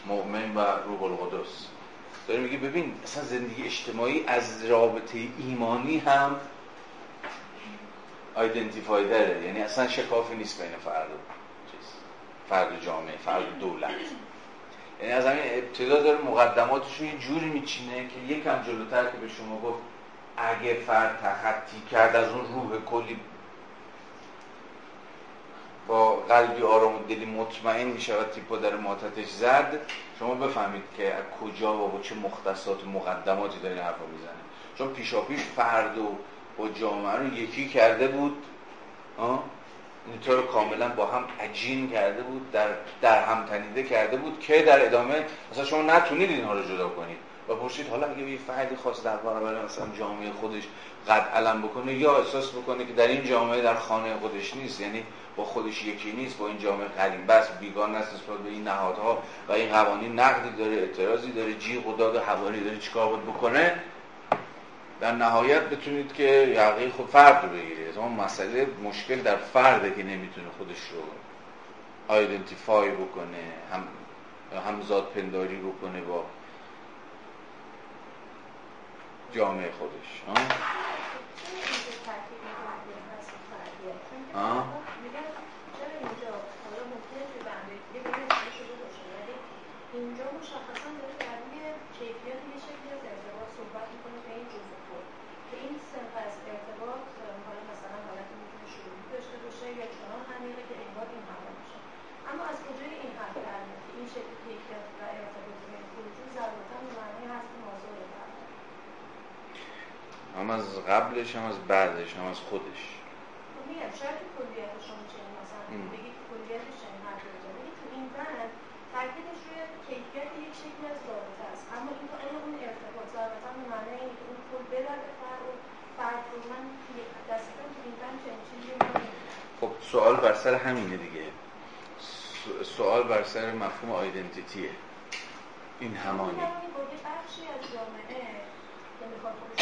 Speaker 1: مؤمن و روح القدس. داره میگه ببین اصلا زندگی اجتماعی از رابطه ایمانی هم آیدنتیفای داره یعنی اصلا شکافی نیست بین فرد چیز. فرد جامعه فرد دولت. یعنی از همین ابتدا داره مقدماتش رو یه جوری میچینه که یکم جلوتر که به شما گفت اگه فرد تخطی کرد از اون روح کلی با قلبی آرام و دلی مطمئن میشه و تیپا در ماتتش زد. شما بفهمید که از کجا و با چه مختصات مقدماتی داره حرفا می‌زنه چون پیشا پیش فرد و با جامعه رو یکی کرده بود اینطور کاملا با هم عجین کرده بود در, در هم تنیده کرده بود که در ادامه مثلا شما نتونید اینها رو جدا کنید. و پرسید حالا اگه یه فردی خواست در برابر مثلا جامعه خودش قد علم بکنه یا احساس بکنه که در این جامعه در خانه خودش نیست یعنی خودش یکی نیست با این جامعه قریب بس بیگان است نسبت به این نهادها و این قوانین نقدی داره اعتراضی داره جیغ و داد و حواری داره چیکار باید بکنه؟ در نهایت بتونید که یقه خود فرد رو بگیرید. اما مسئله مشکل در فرده که نمی‌تونه خودش رو آیدنتیفای بکنه هم همزاد پنداری بکنه با جامعه خودش. ها؟ قبلش هم از بعدش هم از خودش.
Speaker 3: میگم شاید تو شما چنین مثلا بگید کلیتش چنین حرف بگید تو این بند تاکیدش روی کیفیت یک شکل از رابطه است. اما این آیا اون ارتباط ضربتا به معنی اینه که اون کل بدر فرد و فرد رو من تو این بند چنین چیزی
Speaker 1: خب سوال بر سر همینه دیگه. سوال بر سر مفهوم آیدنتیتیه. این همانی
Speaker 3: بخشی از جامعه که می‌خواد خودش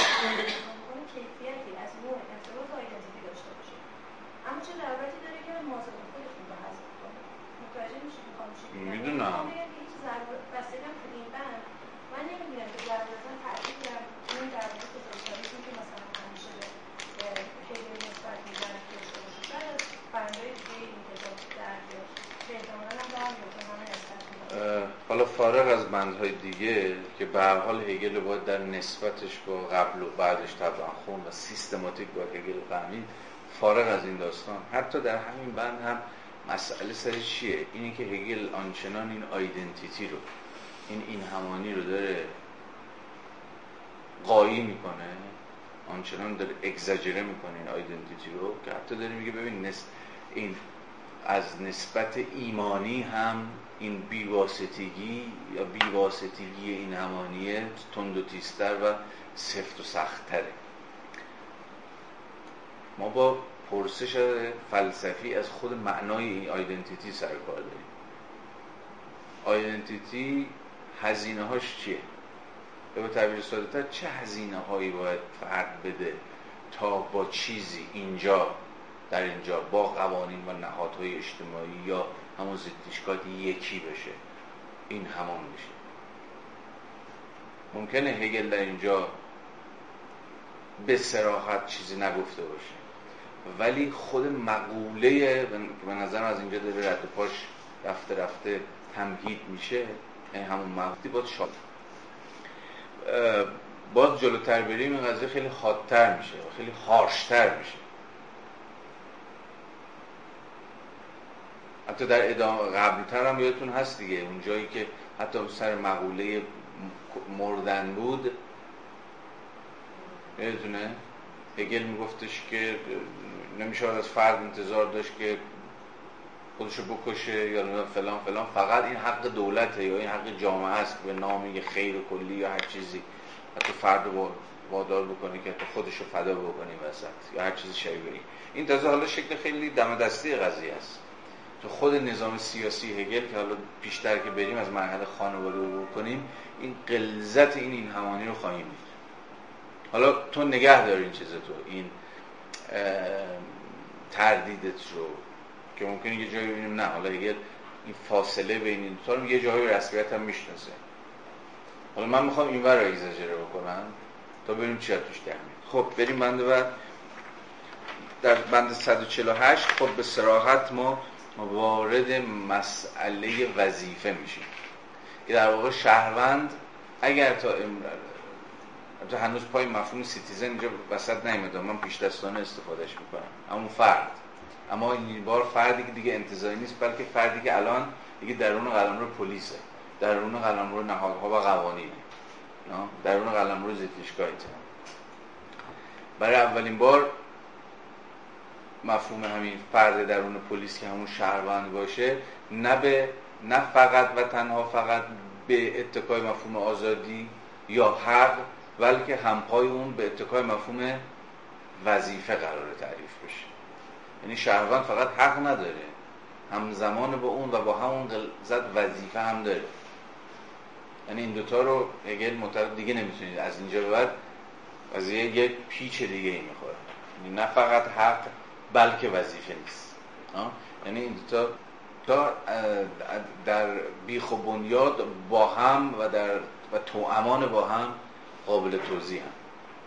Speaker 3: کیفیتی از نوع ارتباط آیدنتیتی داشته باشه اما چه ضرورتی داره که مواظب خودتون رو حذف کنه متوجه میشید می‌خوام
Speaker 1: می‌دونم
Speaker 3: بستگی تو این بند من نمی‌بینم که ضرورتا تعریف در این در مورد سوسیالیسم که مثلا همیشه به خیلی نسبت میدن داشته باشه شاید از فرندهای دیگه این کتاب در که احتمالا هم در
Speaker 1: حالا فارغ از بندهای دیگه که به هر حال هگل باید در نسبتش با قبل و بعدش طبعا خون و سیستماتیک با هگل فهمید فارغ از این داستان. حتی در همین بند هم مسئله سر چیه؟ اینه که هگل آنچنان این آیدنتیتی رو این این همانی رو داره قایی می‌کنه آنچنان داره اگزاجره می‌کنه این آیدنتیتی رو که حتی داره میگه ببین این از نسبت ایمانی هم این بیواسطگی یا بیواسطگی این همانیه تند و تیستر و سفت و سختتره. ما با پرسش فلسفی از خود معنای این آیدنتیتی سر کار داریم. آیدنتیتی هزینه هاش چیه؟ به تعبیر ساده چه هزینه هایی باید فرد بده تا با چیزی اینجا در اینجا با قوانین و نهادهای اجتماعی یا همون زیدیشکات یکی بشه؟ این همان میشه. ممکنه هگل در اینجا به سراحت چیزی نگفته باشه. ولی خود مقوله به نظر از اینجا داره رد پاش رفته رفته تمهید میشه این همون مقوله باید شاد. باز جلوتر بریم این قضیه خیلی خادتر میشه و خیلی هارشتر میشه. حتی در ادامه قبلتر هم یادتون هست دیگه اون جایی که حتی سر مقوله مردن بود. یادتونه؟ هگل میگفتش که نمیشه از فرد انتظار داشت که خودشو بکشه یا فلان فلان. فقط این حق دولته یا این حق جامعه است به نام یه خیر کلی یا هر چیزی حتی فرد وادار بکنه که خودشو فدا بکنه وسط یا هر چیزی شبیه این. تازه حالا شکل خیلی دم دستی قضیه است. تو خود نظام سیاسی هگل که حالا بیشتر که بریم از مرحله خانواده رو کنیم این قلزت این این همانی رو خواهیم دید. حالا تو نگه دار این چیز تو این تردیدت رو که ممکنه یه جایی ببینیم نه. حالا هگل این فاصله بین این رو یه جایی رسمیت هم می‌شناسه. حالا من می‌خوام این ور اگزاجره بکنم تا بریم چی توش در خب بریم بند بعد در بند 148 خب به صراحت ما وارد مسئله وظیفه میشیم. در واقع شهروند اگر تا تا هنوز پای مفهوم citizen اینجا وسط نیمده من پیشدستانه استفادهش می‌کنم. اما فرد. اما این بار فردی که دیگه انتزاعی نیست بلکه فردی که الان دیگه درون قلمرو پلیسه. درون قلمرو نهادها و قوانینه. درون قلمرو زیتیشگاهیته برای اولین بار مفهوم همین فرد درون پلیس که همون شهروند باشه نه به نه فقط و تنها فقط به اتکای مفهوم آزادی یا حق بلکه همپای اون به اتکای مفهوم وظیفه قرار تعریف بشه. یعنی شهروند فقط حق نداره. همزمان با اون و با همون زد وظیفه هم داره. یعنی این دوتا رو هگل معتقد دیگه نمی‌تونید. از اینجا به بعد قضیه یک پیچ دیگه ای می‌خوره. یعنی نه فقط حق بلکه وظیفه نیست. یعنی این دوتا تا در بیخ و بنیاد با هم و در و امان با هم قابل توضیح هم.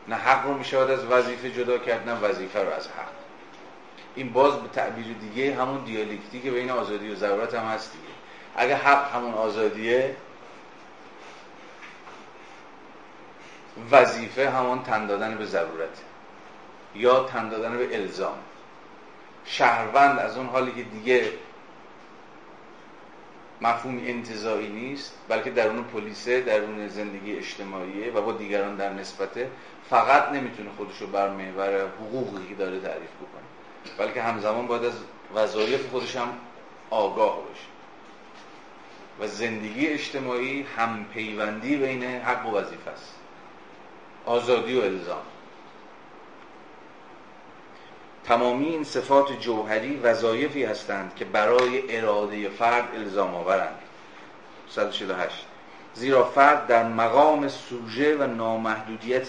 Speaker 1: نه حق رو میشه از وظیفه جدا کرد نه وظیفه رو از حق. این باز به تعبیر دیگه همون دیالکتیک بین آزادی و ضرورت هم هست دیگه. اگه حق همون آزادیه وظیفه همون تن دادن به ضرورت یا تن دادن به الزام. شهروند از اون حالی که دیگه مفهوم انتظایی نیست بلکه درون پلیسه درون زندگی اجتماعیه و با دیگران در نسبته فقط نمی‌تونه خودشو بر محور حقوقی که داره تعریف بکنه. بلکه همزمان باید از وظایف خودش هم آگاه باشه. و زندگی اجتماعی هم پیوندی بین حق و وظیفه است. آزادی و الزام. تمامی این صفات جوهری وظایفی هستند که برای اراده فرد الزام آورند. 148 زیرا فرد در مقام سوژه و نامحدودیت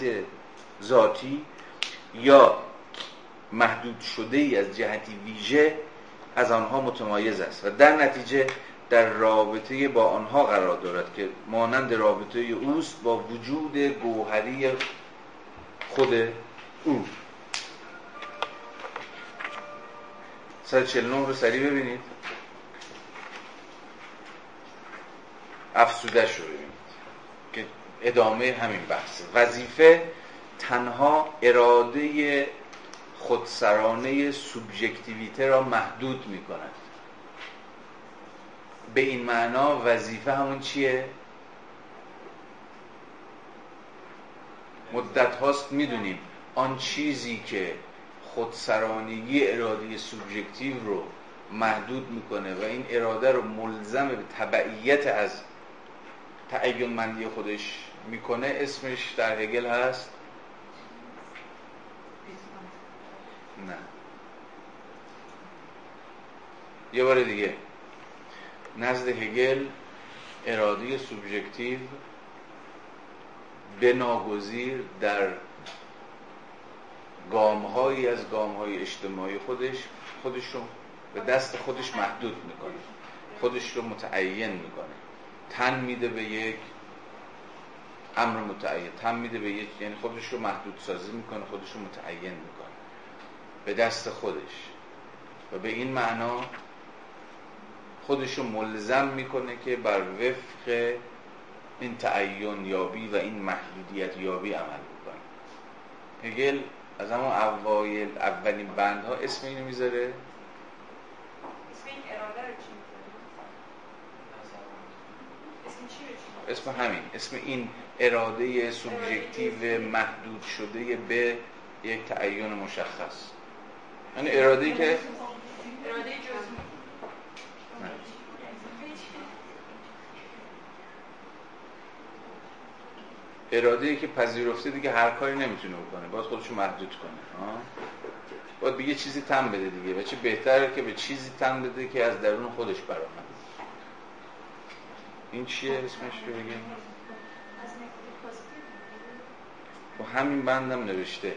Speaker 1: ذاتی یا محدود شده ای از جهتی ویژه از آنها متمایز است و در نتیجه در رابطه با آنها قرار دارد که مانند رابطه اوست با وجود گوهری خود او. 149 رو سریع ببینید. افسودش رو ببینید که ادامه همین بحث. وظیفه تنها اراده خودسرانه سوبژکتیویته را محدود می کند به این معنا وظیفه همون چیه؟ مدت هاست می‌دونیم. آن چیزی که خودسرانگی اراده سوبژکتیو رو محدود می‌کنه و این اراده رو ملزم به تبعیت از تعین مندی خودش می‌کنه اسمش در هگل هست. نه. یه بار دیگه. نزد هگل اراده سوبژکتیو به در گامهایی از گامهای اجتماعی خودش خودش رو به دست خودش محدود می‌کنه. خودش رو متعین می‌کنه. تن میده به یک امر متعین. تن میده به یک یعنی خودش رو محدود سازی می‌کنه خودش رو متعین می‌کنه. به دست خودش. و به این معنا خودش رو ملزم می‌کنه که بر وفق این تعین یابی و این محدودیت یابی عمل بکنه. هگل از همون اوایل اولین بندها اسم اینو می‌ذاره؟ اسم همین. اسم این اراده سوبژکتیو محدود شده به یک تعین مشخص. یعنی اراده که اراده ای که پذیرفته دیگه هر کاری نمی‌تونه بکنه. باید خودشو محدود کنه. باید به یه چیزی تن بده دیگه. و چه بهتره که به چیزی تن بده که از درون خودش برآمده. این چیه اسمش رو بگیم؟ و خب همین بندم نوشته.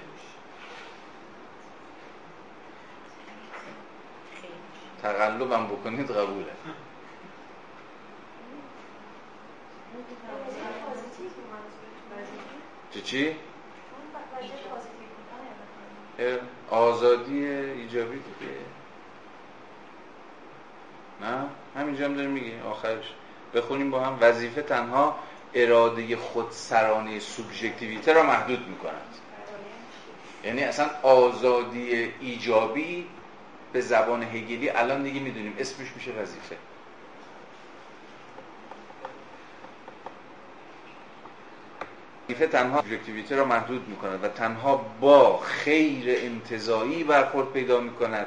Speaker 1: تقلبم بکنید قبوله. چی چی؟ آزادی ایجابی دیگه نه. همینجا هم داریم میگه آخرش. بخونیم با هم. وظیفه تنها اراده خودسرانه سوبژکتیویته را محدود می‌کند. یعنی اصلا آزادی ایجابی به زبان هگلی الان دیگه می‌دونیم. اسمش میشه وظیفه. وظیفه تنها سوبژکتیویته را محدود می‌کند و تنها با خیر انتظایی برخورد پیدا می‌کند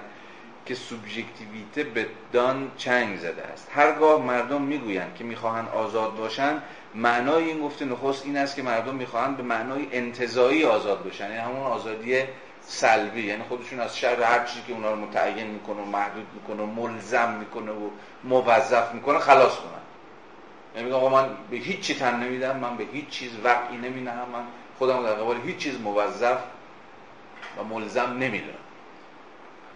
Speaker 1: که سوبژکتیویته به دان چنگ زده است. هرگاه مردم می‌گویند که می‌خواهند آزاد باشند معنای این گفته نخست این است که مردم می‌خواهند به معنای انتظایی آزاد باشن یعنی همون آزادی سلبی. یعنی خودشون از شر هر چیزی که اونا رو متعین می‌کنه و محدود می‌کنه و ملزم می‌کنه و موظف می‌کنه خلاص کنن. یعنی آقا من به هیچ چی تن نمیدم من به هیچ چیز وقعی نمینهم من خودم در قبال هیچ چیز موظف و ملزم نمی‌دونم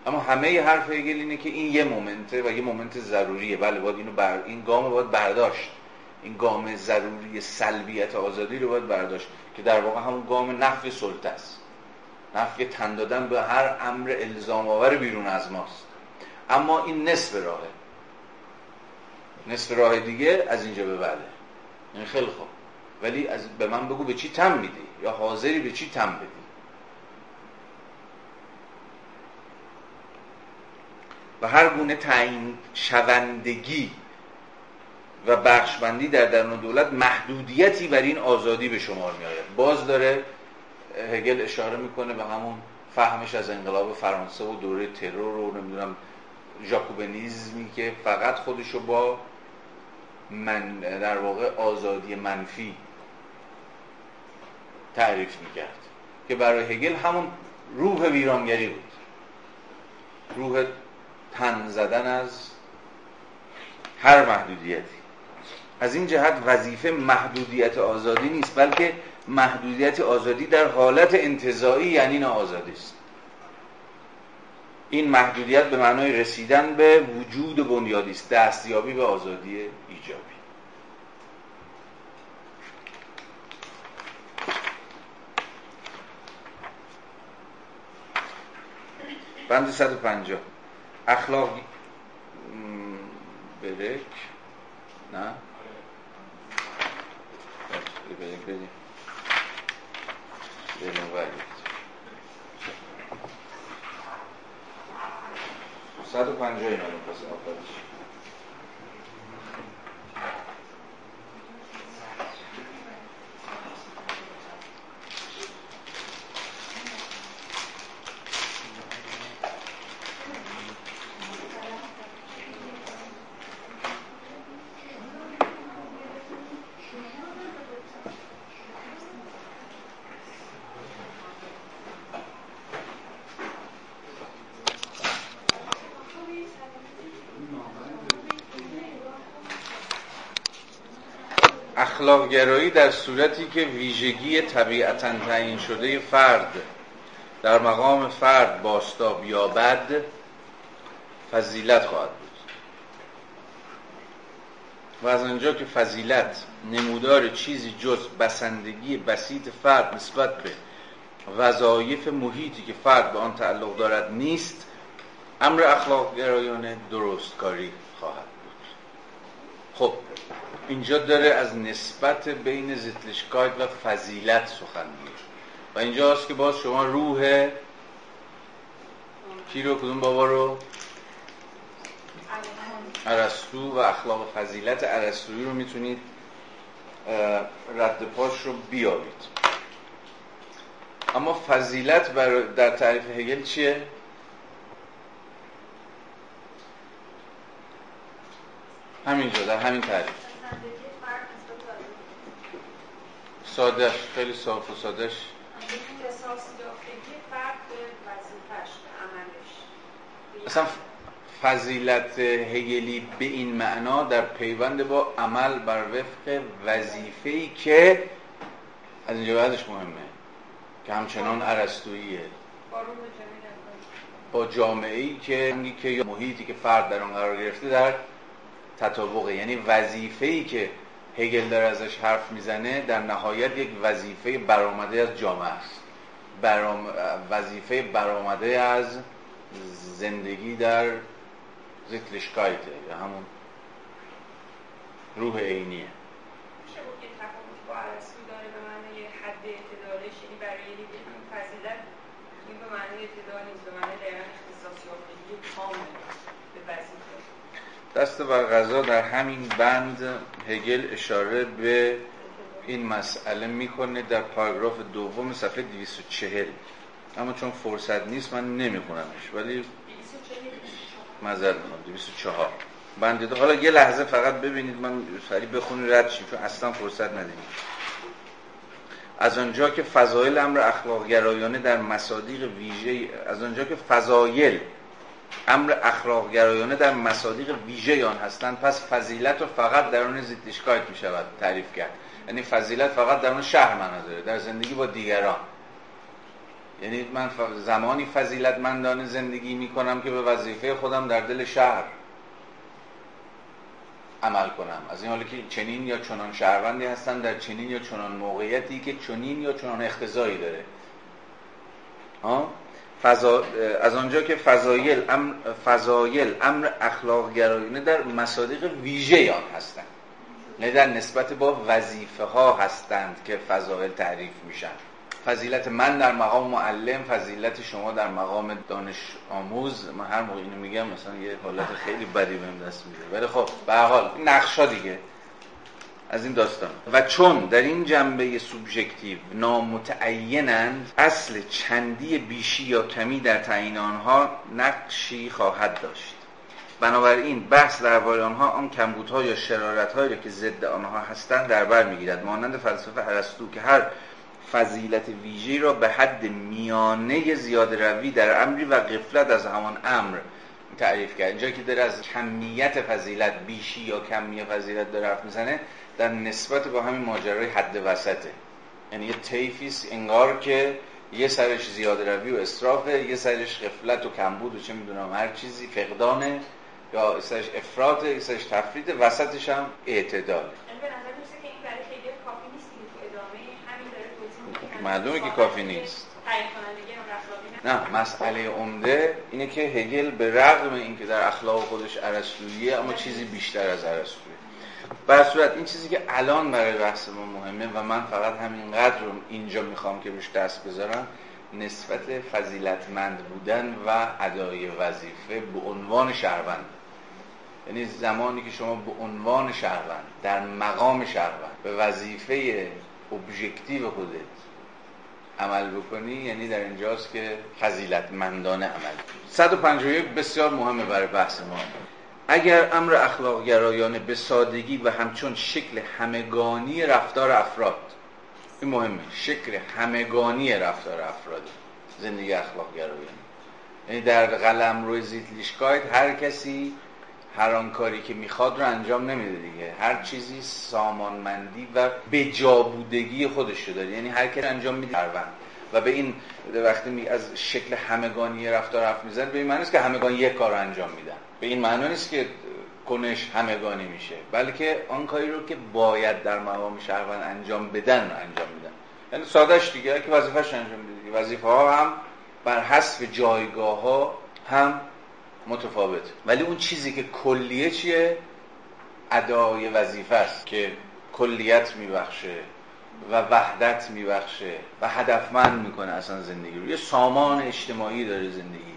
Speaker 1: اما همه حرف هگل اینه که این یه مومنته و یه مومنت ضروریه. بله باید اینو بر این گام باید برداشت. این گام ضروری سلبیت آزادی رو باید برداشت که در واقع همون گام نفی سلطه است. نفی تن دادن به هر امر الزام آور بیرون از ماست. اما این نصف راهه. نصف راه دیگه از اینجا به بعده. این خیلی خوب. ولی از به من بگو به چی تم میدی؟ یا حاضری به چی تم بدی؟ و هر گونه تعیین شوندگی و بخشبندی در درون دولت محدودیتی بر این آزادی به شمار می آید باز داره هگل اشاره می‌کنه به همون فهمش از انقلاب فرانسه و دوره ترور و نمی‌دونم ژاکوبنیزمی که فقط خودشو با من در واقع آزادی منفی تعریف می‌کرد که برای هگل همون روح ویرانگری بود. روح تن زدن از هر محدودیتی. از این جهت وظیفه محدودیت آزادی نیست بلکه محدودیت آزادی در حالت انتظایی یعنی نه آزادی است. این محدودیت به معنای رسیدن به وجود بنیادی است دستیابی به آزادی ایجابی بند 150 اخلاق برک نه؟ بریم بریم بریم اینا پس اخلاق گرایی در صورتی که ویژگی طبیعتا تعیین شده فرد در مقام فرد باستاب یابد فضیلت خواهد بود. و از آنجا که فضیلت نمودار چیزی جز بسندگی بسیط فرد نسبت به وظایف محیطی که فرد به آن تعلق دارد نیست امر اخلاق گرایانه درست کاری خواهد بود. خب اینجا داره از نسبت بین زیتلشکایت و فضیلت سخن میگه. و اینجاست که باز شما روح کی رو کدوم بابا رو؟ عرستو و اخلاق فضیلت عرستویی رو می‌تونید رد پاش رو بیابید. اما فضیلت در تعریف هگل چیه؟ همینجا در همین تعریف. ساده خیلی صاف و سادهش اصلا فضیلت هگلی به این معنا در پیوند با عمل بر وفق وظیفه‌ای که از اینجا بعدش مهمه که همچنان عرستوییه با جامعه ای که که محیطی که فرد در آن قرار گرفته در تطابقه. یعنی وظیفه ای که هگل داره ازش حرف می‌زنه در نهایت یک وظیفه برآمده از جامعه است. برام... وظیفه برآمده از زندگی در زیتلشکایته همون روح عینیه. دست بر غذا در همین بند هگل اشاره به این مسئله می‌کنه در پاراگراف دوم صفحه 240 اما چون فرصت نیست من نمیخونمش ولی مذر 204 بند دو حالا یه لحظه فقط ببینید من سریع بخونی رد شیم چون اصلا فرصت ندیم از آنجا که فضایل امر اخلاق گرایانه در مصادیق ویژه از آنجا که فضایل امر اخلاق گرایانه در مصادیق ویژه آن هستند. پس فضیلت رو فقط در اون زیتیشکایت می شود تعریف کرد. یعنی فضیلت فقط در اون شهر معنا داره در زندگی با دیگران. یعنی من زمانی فضیلت مندانه زندگی می کنم که به وظیفه خودم در دل شهر عمل کنم. از این حالی که چنین یا چنان شهروندی هستن در چنین یا چنان موقعیتی که چنین یا چنان اختزایی داره. ها؟ فضا... از آنجا که فضایل امر, فضایل امر اخلاق گرایانه در مصادیق ویژه آن هستند. نه در نسبت با وظیفه ها هستند که فضایل تعریف میشن. فضیلت من در مقام معلم فضیلت شما در مقام دانش آموز. من هر موقع اینو میگم مثلا یه حالت خیلی بدی بهم دست میده. ولی خب به حال نقشا دیگه. از این داستان. و چون در این جنبه سوبژکتیو نامتعینند اصل چندی بیشی یا کمی در تعیین آنها نقشی خواهد داشت. بنابراین بحث درباره آنها آن کمبودها یا شرارتهایی را که ضد آنها هستند در بر می‌گیرد مانند فلسفه ارسطو که هر فضیلت ویژه را به حد میانه زیاد روی در امری و غفلت از همان امر تعریف کرد. اینجا که داره از کمیت فضیلت بیشی یا کمیت فضیلت داره حرف می‌زنه در نسبت با همین ماجرای حد وسطه. یعنی یه تیفیس انگار که یه سرش زیاده روی و اصرافه یه سرش غفلت و کمبود و چه می‌دونم هر چیزی فقدانه یا سرش افراطه یه سرش تفریده وسطش هم اعتداله. معلومه که کافی نیست. نه مسئله عمده اینه که هگل به رغم اینکه در اخلاق خودش ارسطوییه اما چیزی بیشتر از ارسطویی بر صورت این چیزی که الان برای بحث ما مهمه و من فقط همینقدر رو اینجا می‌خوام که روش دست بذارم نسبت فضیلتمند بودن و ادای وظیفه به عنوان شهروند. یعنی زمانی که شما به عنوان شهروند در مقام شهروند به وظیفه ابژکتیو خودت عمل بکنی یعنی در اینجاست که فضیلتمندانه عمل 151 بسیار مهمه برای بحث ما. اگر امر اخلاق گرایانه به سادگی و همچون شکل همگانی رفتار افراد این مهمه شکل همگانی رفتار افراد زندگی اخلاق گرایانه یعنی در قلم روی زیتلیشکایت هر کسی هر آن کاری که می‌خواد رو انجام نمیده دیگه. هر چیزی سامانمندی و بجابودگی خودش داره. یعنی هر کسی انجام میده و به این وقتی از شکل همگانی رفتار حرف میزن به این معنی که همگان یک کار رو انجام میدن. به این معنی نیست که کنش همگانی میشه بلکه آن کاری رو که باید در مقام شهروند انجام بدن رو انجام میدن. یعنی سادهش دیگه که وظیفهش انجام میده وظیفه ها هم بر حسب جایگاه ها هم متفاوت. ولی اون چیزی که کلیه چیه؟ ادای وظیفه است که کلیت میبخشه و وحدت میبخشه و هدفمند می‌کنه اصلا زندگی رو. یه سامان اجتماعی داره زندگی.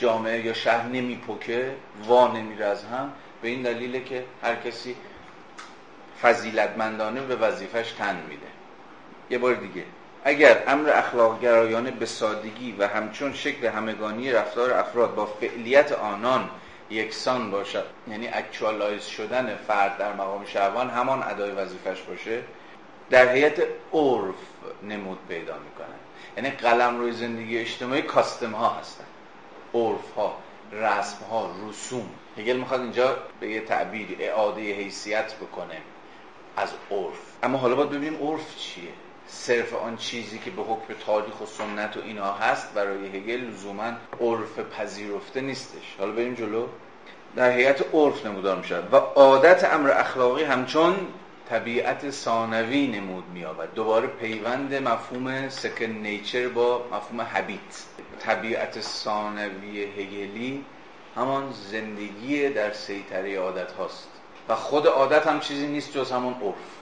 Speaker 1: جامعه یا شهر نمیپکه وا نمیره از هم. به این دلیله که هر کسی فضیلتمندانه به وظیفش تن میده. یه بار دیگه. اگر امر اخلاق گرایانه به سادگی و همچون شکل همگانی رفتار افراد با فعلیت آنان یکسان باشد یعنی اکچوالایز شدن فرد در مقام شهوان همان ادای وظیفش باشه در هیئت عرف نمود پیدا می‌کنن یعنی قلم روی زندگی اجتماعی کاستم ها هستن. عرف ها رسم ها رسوم. هگل می‌خواد اینجا به یه تعبیر اعاده حیثیت بکنه از عرف. اما حالا باید ببینیم عرف چیه. صرف آن چیزی که به حکم تاریخ و سنت و اینا هست برای هگل لزوما عرف پذیرفته نیستش. حالا بریم جلو. در هیئت عرف نمودار می و عادت امر اخلاقی همچون طبیعت ثانوی نمود می دوباره پیوند مفهوم سکن نیچر با مفهوم هبیت طبیعت ثانوی هگلی همان زندگی در سیطره عادت هاست. و خود عادت هم چیزی نیست جز همون عرف.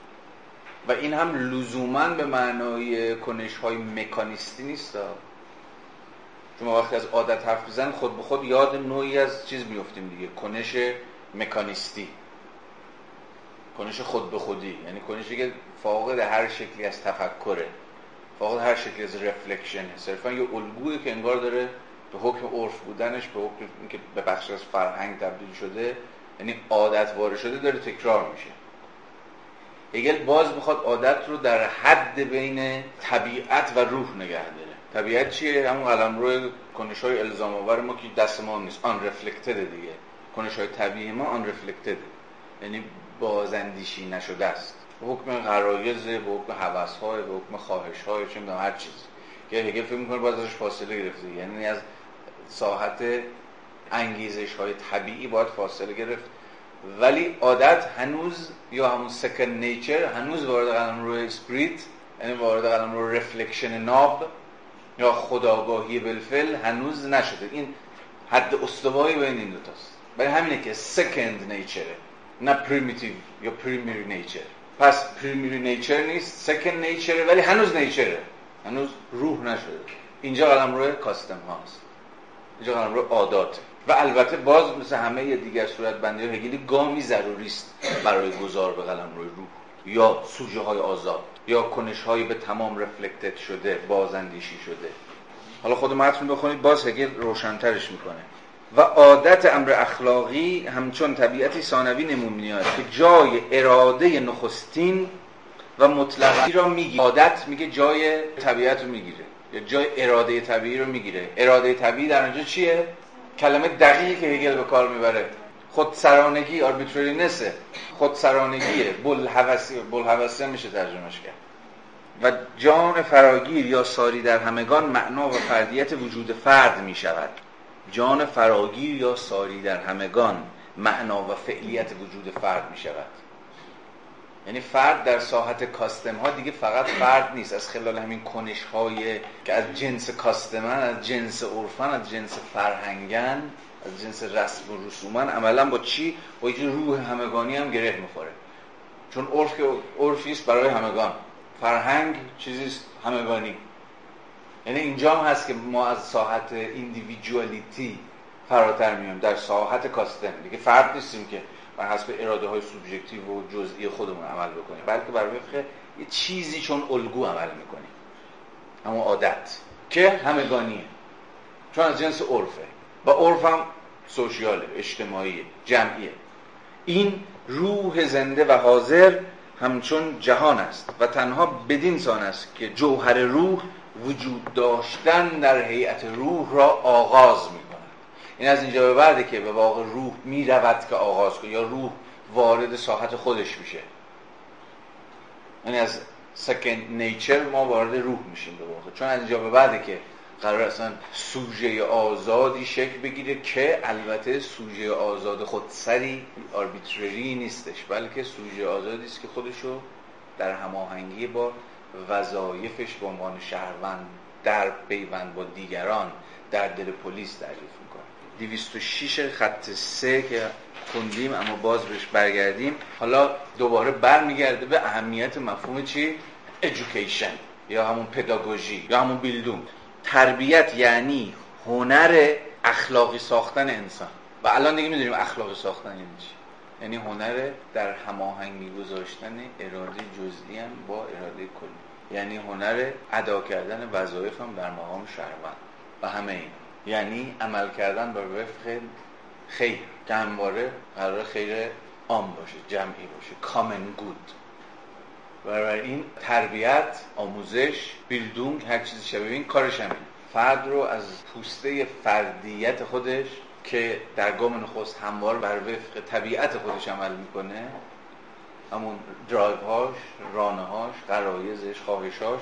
Speaker 1: و این هم لزوما به معنای کنش های مکانیستی نیست. چون وقتی از عادت حرف بزن خود به خود یاد نوعی از چیز میفتیم دیگه. کنش مکانیستی. کنش خود به خودی. یعنی کنشی که فاقد هر شکلی از تفکره. فاقد هر شکلی از رفلکشن صرفا یه الگویی که انگار داره به حکم عرف بودنش به حکم اینکه به بخش از فرهنگ تبدیل شده یعنی عادت وارد شده داره تکرار میشه. هگل باز می‌خواد عادت رو در حد بین طبیعت و روح نگه داره. طبیعت چیه؟ همون قلم روی کنش های الزام آور ما که دست ما نیست. آن رفلکتد دیگه. کنش های طبیعی ما آن رفلکتد یعنی بازندیشی نشده است. به حکم غرایز به حکم حوث های به حکم خواهش های چه هر چیزی. که هگل فکر می‌کنه باز ازش فاصله گرفته. یعنی از ساحت انگیزش های طبیعی باید فاصله گرفت. ولی عادت هنوز یا همون second nature هنوز وارد قلمروی spirit یعنی وارد قلمرو reflection ناب یا خودآگاهی بالفعل هنوز نشده. این حد وسطایی بین این دوتاست برای همینه که second nature ه نه primitive یا primary nature پس پریمیر نیچر نیست سکند نیچره ولی هنوز نیچره. هنوز روح نشده. اینجا قلم روی کاستم هاست. اینجا قلم روی عاداته و البته باز مثل همه دیگر صورت بندی هگلی گامی ضروری است برای گذار به قلم روی روح. یا سوژه های آزاد یا کنش های به تمام رفلکتد شده بازندیشی شده. حالا خود متن بخونید باز هگل روشنترش می‌کنه. و عادت امر اخلاقی همچون طبیعتی ثانوی نمون میاد که جای اراده نخستین و مطلقی را می‌گیره عادت میگه جای طبیعت رو می‌گیره. یا جای اراده طبیعی رو می‌گیره. اراده طبیعی در اونجا چیه؟ کلمه دقیقی که هگل به کار می‌بره. خودسرانگی آربیترینسه خودسرانگیه. بلحوثه میشه ترجمهش کرد. و جان فراگیر یا ساری در همگان معنا و فردیت وجود فرد می شود جان فراگیر یا ساری در همگان معنا و فعلیت وجود فرد می شود. یعنی فرد در ساحت کاستم ها دیگه فقط فرد نیست. از خلال همین کنش های که از جنس کاستمن از جنس عرفن از جنس فرهنگن از جنس رسم و رسومن عملا با چی؟ با یه روح همگانی هم گره می‌خوره چون عرف که عرفی است برای همگان. فرهنگ چیزی همگانی. یعنی اینجا هم هست که ما از ساحت ایندیویدوالیتی فراتر میایم در ساحت کاستم. دیگه فرد نیستیم که بر حسب اراده های سوبژکتیو و جزئی خودمون عمل بکنیم بلکه بر وفق یه چیزی چون الگو عمل می‌کنیم. همون عادت که همگانیه. چون از جنس عرفه. و عرف هم سوشیاله اجتماعی جمعیه. این روح زنده و حاضر همچون جهان است و تنها بدین سان است که جوهر روح وجود داشتن در هیئت روح را آغاز می کند این از اینجا به بعده که به واقع روح می رود که آغاز کنه یا روح وارد ساحت خودش میشه. یعنی از سکند نیچر ما وارد روح میشیم به واقع. چون از اینجا به بعده که قرار اصلا سوژه آزادی شکل بگیره که البته سوژه آزاد خودسری آربیترری نیستش بلکه سوژه آزادی است که خودشو در هماهنگی با وظایفش به عنوان شهروند در پیوند با دیگران در دل پلیس تعریف می‌کنه. 206 خط سه که خوندیم اما باز بهش برگردیم. حالا دوباره برمیگرده به اهمیت مفهوم چی؟ education یا همون پداگوژی یا همون بیلدون تربیت یعنی هنر اخلاقی ساختن انسان. و الان دیگه می‌دونیم اخلاقی ساختن یعنی چی. یعنی هنر در هماهنگی گذاشتن اراده جزئی هم با اراده کلی. یعنی هنر ادا کردن وظایف هم در مقام شهروند. و همه این. یعنی عمل کردن بر وفق خیر. که همواره قرار خیر عام باشه جمعی باشه. common good برای این تربیت آموزش Bildung هر چیزی شبیه این کارش همین. فرد رو از پوسته فردیت خودش که در گام نخست همواره بر وفق طبیعت خودش عمل می‌کنه همون درایو هاش رانه هاش غرایزش خواهشاش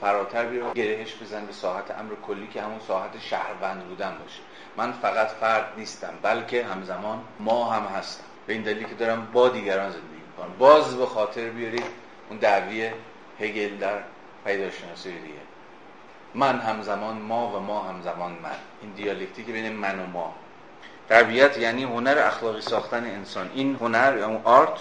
Speaker 1: فراتر بیاره گرهش بزن به ساحت امر کلی که همون ساحت شهروند بودن باشه. من فقط فرد نیستم بلکه همزمان ما هم هستم. به این دلیلی که دارم با دیگران زندگی می‌کنم. باز به خاطر بیارید اون دعوی هگل در پیداشناسی دیگه. من همزمان ما و ما همزمان من. این دیالکتیک بین من و ما. تربیت یعنی هنر اخلاقی ساختن انسان. این هنر یا آرت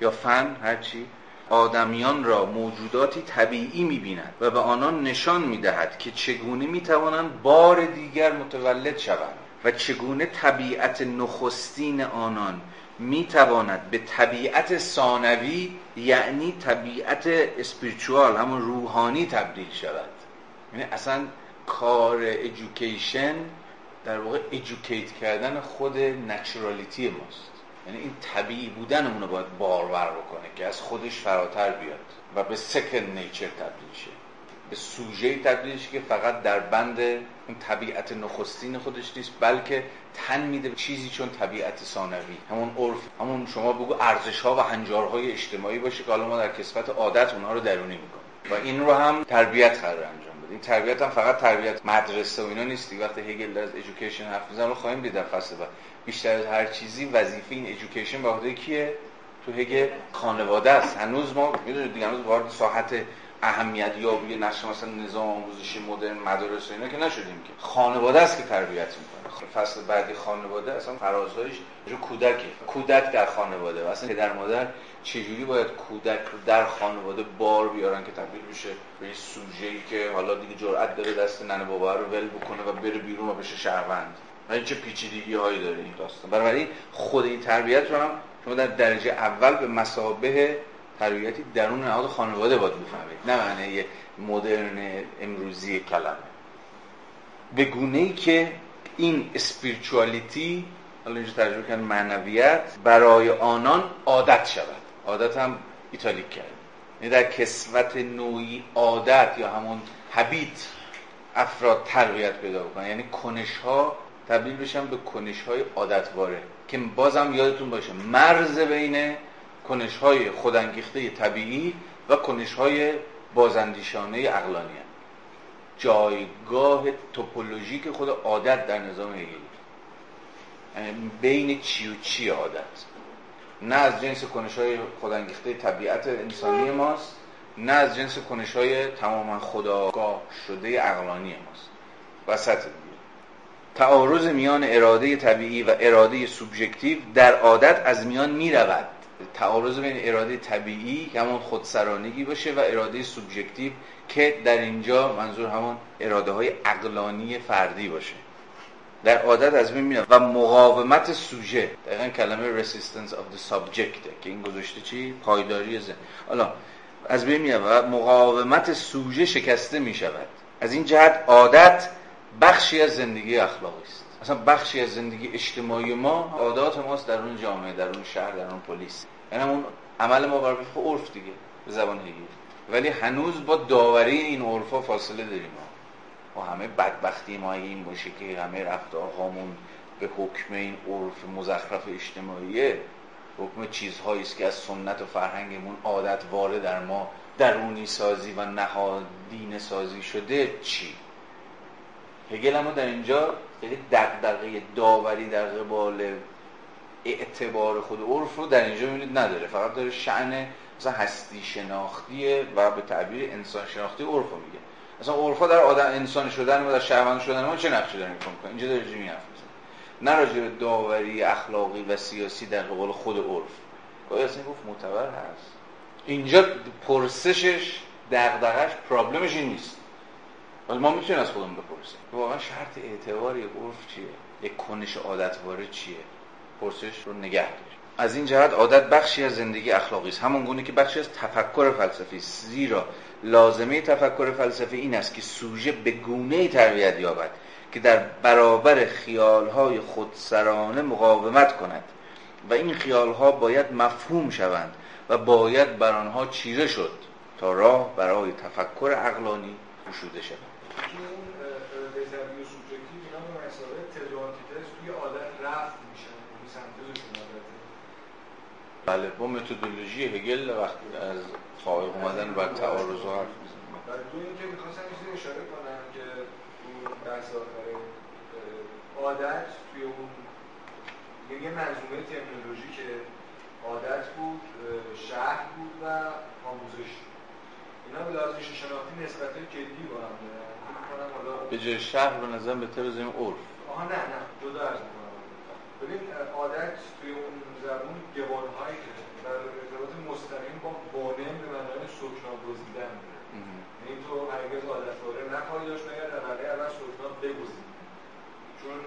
Speaker 1: یا فن هرچی آدمیان را موجوداتی طبیعی می‌بیند و به آنان نشان می‌دهد که چگونه می‌توانند بار دیگر متولد شوند و چگونه طبیعت نخستین آنان می‌تواند به طبیعت ثانوی یعنی طبیعت اسپریچوال همون روحانی تبدیل شود. یعنی اصلا کار ایژوکیشن در واقع ایژوکیت کردن خود نچرالیتی ماست. یعنی این طبیعی بودنمون رو باید بارور بکنه که از خودش فراتر بیاد و به سکن نیچر تبدیل شه. به سوژه تبدیل شه که فقط در بند اون طبیعت نخستین خودش نیست بلکه تن میده به چیزی چون طبیعت ثانوی. همون عرف همون شما بگو ارزش ها و هنجارهای اجتماعی باشه که حالا ما در کسبت عادت اونها رو درونی می‌کنیم. و این رو هم تربیت قرار انجام این تربیت هم فقط تربیت. مدرسه و اینا نیست وقتی هگل از ادویکیشن حرف می‌زنه رو خواهیم دید فصل بعد. بیشتر از هر چیزی وظیفه این ادویکیشن به کیه؟ تو هگل خانواده است. هنوز ما می‌دونید دیگه هنوز وارد ساحت اهمیت یابی نقش مثلا نظام آموزشی مدرن مدارس و اینا که نشدیم که. خانواده است که تربیت می‌کنه. فصل بعدی خانواده اصلا فرازهایش جو کودکه. کودک در خانواده. و اصلا پدر مادر چجوری باید کودک رو در خانواده بار بیارن که تبدیل بشه؟ به یه سوژه‌ای که حالا دیگه جرأت داره دست ننه بابا رو ول بکنه و بره بیرون و بشه شهروند. و این چه پیچیدگی هایی داره این داستان. بنابراین خود این تربیت رو هم شما در درجه اول به مسابه تربیتی درون نهاد خانواده باید بفهمید. نه معنی مدرن امروزی کلمه. به گونه ای که این اسپریچوالیتی حالا اینجا ترجمه کردن معنویت برای آنان عادت شود. عادت هم ایتالیک کرد در کسوت نوعی عادت یا همون حبیت افراد تربیت پیدا بکنن. یعنی کنش ها تبدیل بشن به کنش های عادتواره که بازم یادتون باشه مرز بین کنش های خودانگیخته طبیعی و کنش های بازندیشانه اقلانی جایگاه توپولوژیک خود عادت در نظام هگلی یعنی بین چی و چی عادت؟ نه از جنس کنش های خودانگیخته طبیعت انسانی ماست نه از جنس کنش های تماما خداگاه شده اقلانی ماست. وسط تعارض میان اراده طبیعی و اراده سوبژکتیو در عادت از میان می رود تعارض بین اراده طبیعی که همون خودسرانگی باشه و اراده سوبژکتیو که در اینجا منظور همون اراده های اقلانی فردی باشه. در عادت از بین میاد و مقاومت سوژه. دقیقا کلمه resistance of the subject که این گذاشته چی؟ پایداری زن حالا از بین میاد و مقاومت سوژه شکسته می شود از این جهت عادت بخشی از زندگی اخلاقی است. اصلا بخشی از زندگی اجتماعی ما عادات ماست در اون جامعه در اون شهر در اون پلیس. یعنی اون عمل ما بر عرف دیگه به زبان هگل ولی هنوز با داوری این عرفا فاصله داریم. و همه بدبختی ما این باشه که همه رفتارهامون به حکم این عرف مزخرف اجتماعیه حکم چیزهایی است که از سنت و فرهنگمون عادت واره در ما درونی سازی و نهادین سازی شده چی؟ هگل اما در اینجا خیلی دقدقه داوری در قبال اعتبار خود عرف رو در اینجا می‌بینید نداره. فقط داره شعن مثلا هستی شناختیه و به تعبیر انسان شناختی عرف رو مثلا عرفا در آدم انسان شدن و در شهروند شدن ما چه نقشی داره می‌کنه؟ اینجا داره جمی حرف نه راجع داوری اخلاقی و سیاسی در قبال خود عرف. گاهی اصلا گفت معتبر هست. اینجا پرسشش دغدغش پرابلمش این نیست. ولی ما می‌تونیم از خودمون بپرسیم. واقعا شرط اعتبار یک عرف چیه؟ یک کنش عادتواره چیه؟ پرسش رو نگه داریم. از این جهت عادت بخشی از زندگی اخلاقی است. همون گونه که بخشی از تفکر فلسفی است. زیرا لازمه تفکر فلسفی این است که سوژه به گونه تربیت یابد که در برابر خیالهای خودسرانه مقاومت کند و این خیال ها باید مفهوم شوند و باید بر آنها چیره شد تا راه برای تفکر عقلانی گشوده شود. بله با متدولوژی هگل وقتی از فائق اومدن بر تعارض و حرف
Speaker 4: و دو اینکه می‌خواستم یه اشاره کنم که اون بحث آخره عادت توی اون یه منظومه ترمینولوژی که عادت بود شهر بود و آموزش اینا به لحاظ شناختی نسبت جدی با هم
Speaker 1: به جای شهر به نظر بهتر بزنیم عرف.
Speaker 4: آها نه نه جدا از ببین عادت توی اون زبون گوانهایی که در ارتباط مستقیم با بانم به معنای سکنا گزیدن یعنی تو هرگز عادت واره نخواهی داشت مگر در واقع اول سکنا بگزید. چون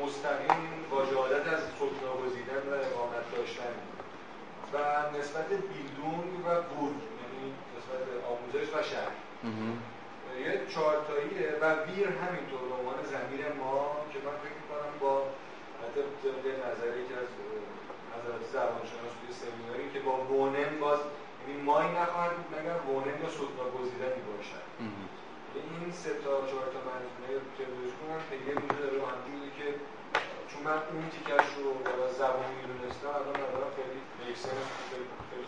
Speaker 4: مستقیم واژه عادت از سکنا گزیدن و اقامت داشتن. و نسبت بیلدونگ و بورگ یعنی نسبت آموزش و شهر. یه چهارتاییه و ویر همینطور به عنوان زمیر ما که من فکر می‌کنم با حتی طبق نظری که از نظرات زبانشناس با وونن باز یعنی مای نخواهد بود مگر وونن یا سکنا گزیدنی باشد. این سه تا چهار تا منظومه که روش کنم یه میده داره همجوری که چون من اون تیکش رو زبان می‌دونستم الان ندارم خیلی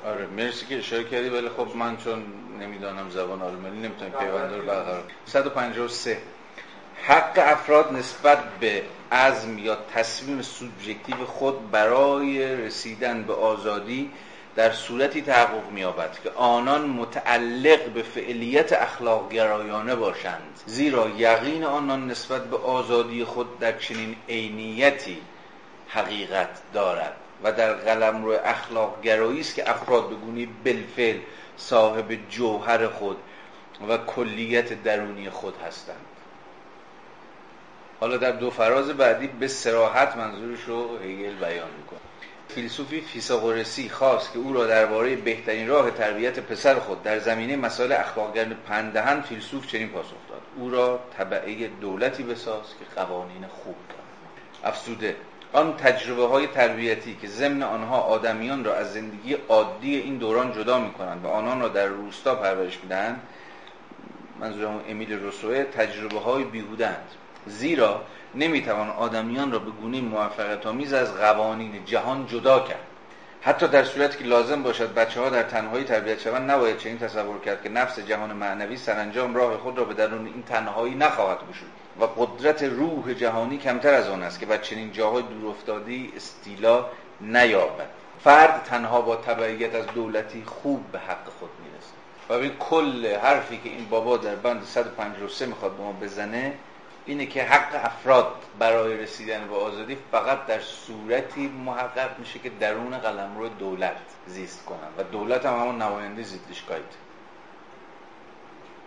Speaker 1: آره مرسی که اشاره کردی ولی خب من چون نمی‌دانم زبان آلمانی نمی‌تونم پیوند رو برقرار 153 حق افراد نسبت به عزم یا تصمیم سوبژکتیو خود برای رسیدن به آزادی در صورتی تحقق می‌یابد که آنان متعلق به فعلیت اخلاق گرایانه باشند زیرا یقین آنان نسبت به آزادی خود در چنین عینیتی حقیقت دارد و در قلم روی اخلاق گرایی است که افراد به گونی بالفعل صاحب جوهر خود و کلیت درونی خود هستند. حالا در دو فراز بعدی به سراحت منظورش رو هگل بیان می‌کنه. فیلسوفی فیساغورسی خواست که او را درباره بهترین راه تربیت پسر خود در زمینه مسائل اخلاقگرد پندهن فیلسوف چنین پاسخ داد. او را طبعه دولتی بساز که قوانین خوب دارد. افسوده آن تجربه های تربیتی که ضمن آنها آدمیان را از زندگی عادی این دوران جدا می کنند و آنان را در روستا پرورش می‌دهند منظورم امیل روسوه تجربه های بیهودند زیرا نمی‌توان آدمیان را به گونه موفقیت آمیز از قوانین جهان جدا کرد. حتی در صورتی که لازم باشد بچه ها در تنهایی تربیت شوند نباید چنین تصور کرد که نفس جهان معنوی سرانجام راه خود را به درون این تنهایی نخواهد گشود و قدرت روح جهانی کمتر از آن است که بر چنین جاهای دورافتادی استیلا نیابد. فرد تنها با تبعیت از دولتی خوب به حق خود می‌رسد. و این کل حرفی که این بابا در بند 153 می‌خواد به ما بزنه اینه که حق افراد برای رسیدن به آزادی فقط در صورتی محقق میشه که درون قلمرو دولت زیست کنن. و دولت هم همون نماینده زیدشگاهیت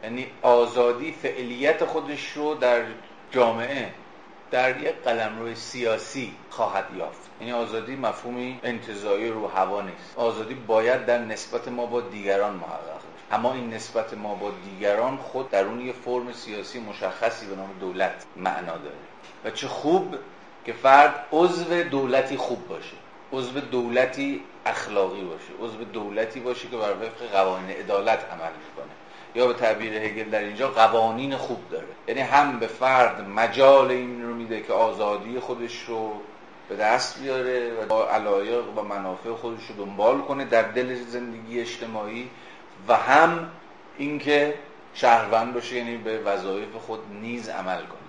Speaker 1: یعنی آزادی فعلیت خودش رو در جامعه در یک قلمرو سیاسی خواهد یافت. یعنی آزادی مفهومی انتظایی رو هوا نیست. آزادی باید در نسبت ما با دیگران محقق اما این نسبت ما با دیگران خود در اون یه فرم سیاسی مشخصی به نام دولت معنا داره. و چه خوب که فرد عضو دولتی خوب باشه عضو دولتی اخلاقی باشه عضو دولتی باشه که بر وفق قوانین عدالت عمل می‌کنه. یا به تعبیر هگل در اینجا قوانین خوب داره. یعنی هم به فرد مجال این رو میده که آزادی خودش رو به دست بیاره و با علایق و منافع خودش رو دنبال کنه در دل زندگی اجتماعی و هم اینکه شهروند باشه یعنی به وظایف خود نیز عمل کنه.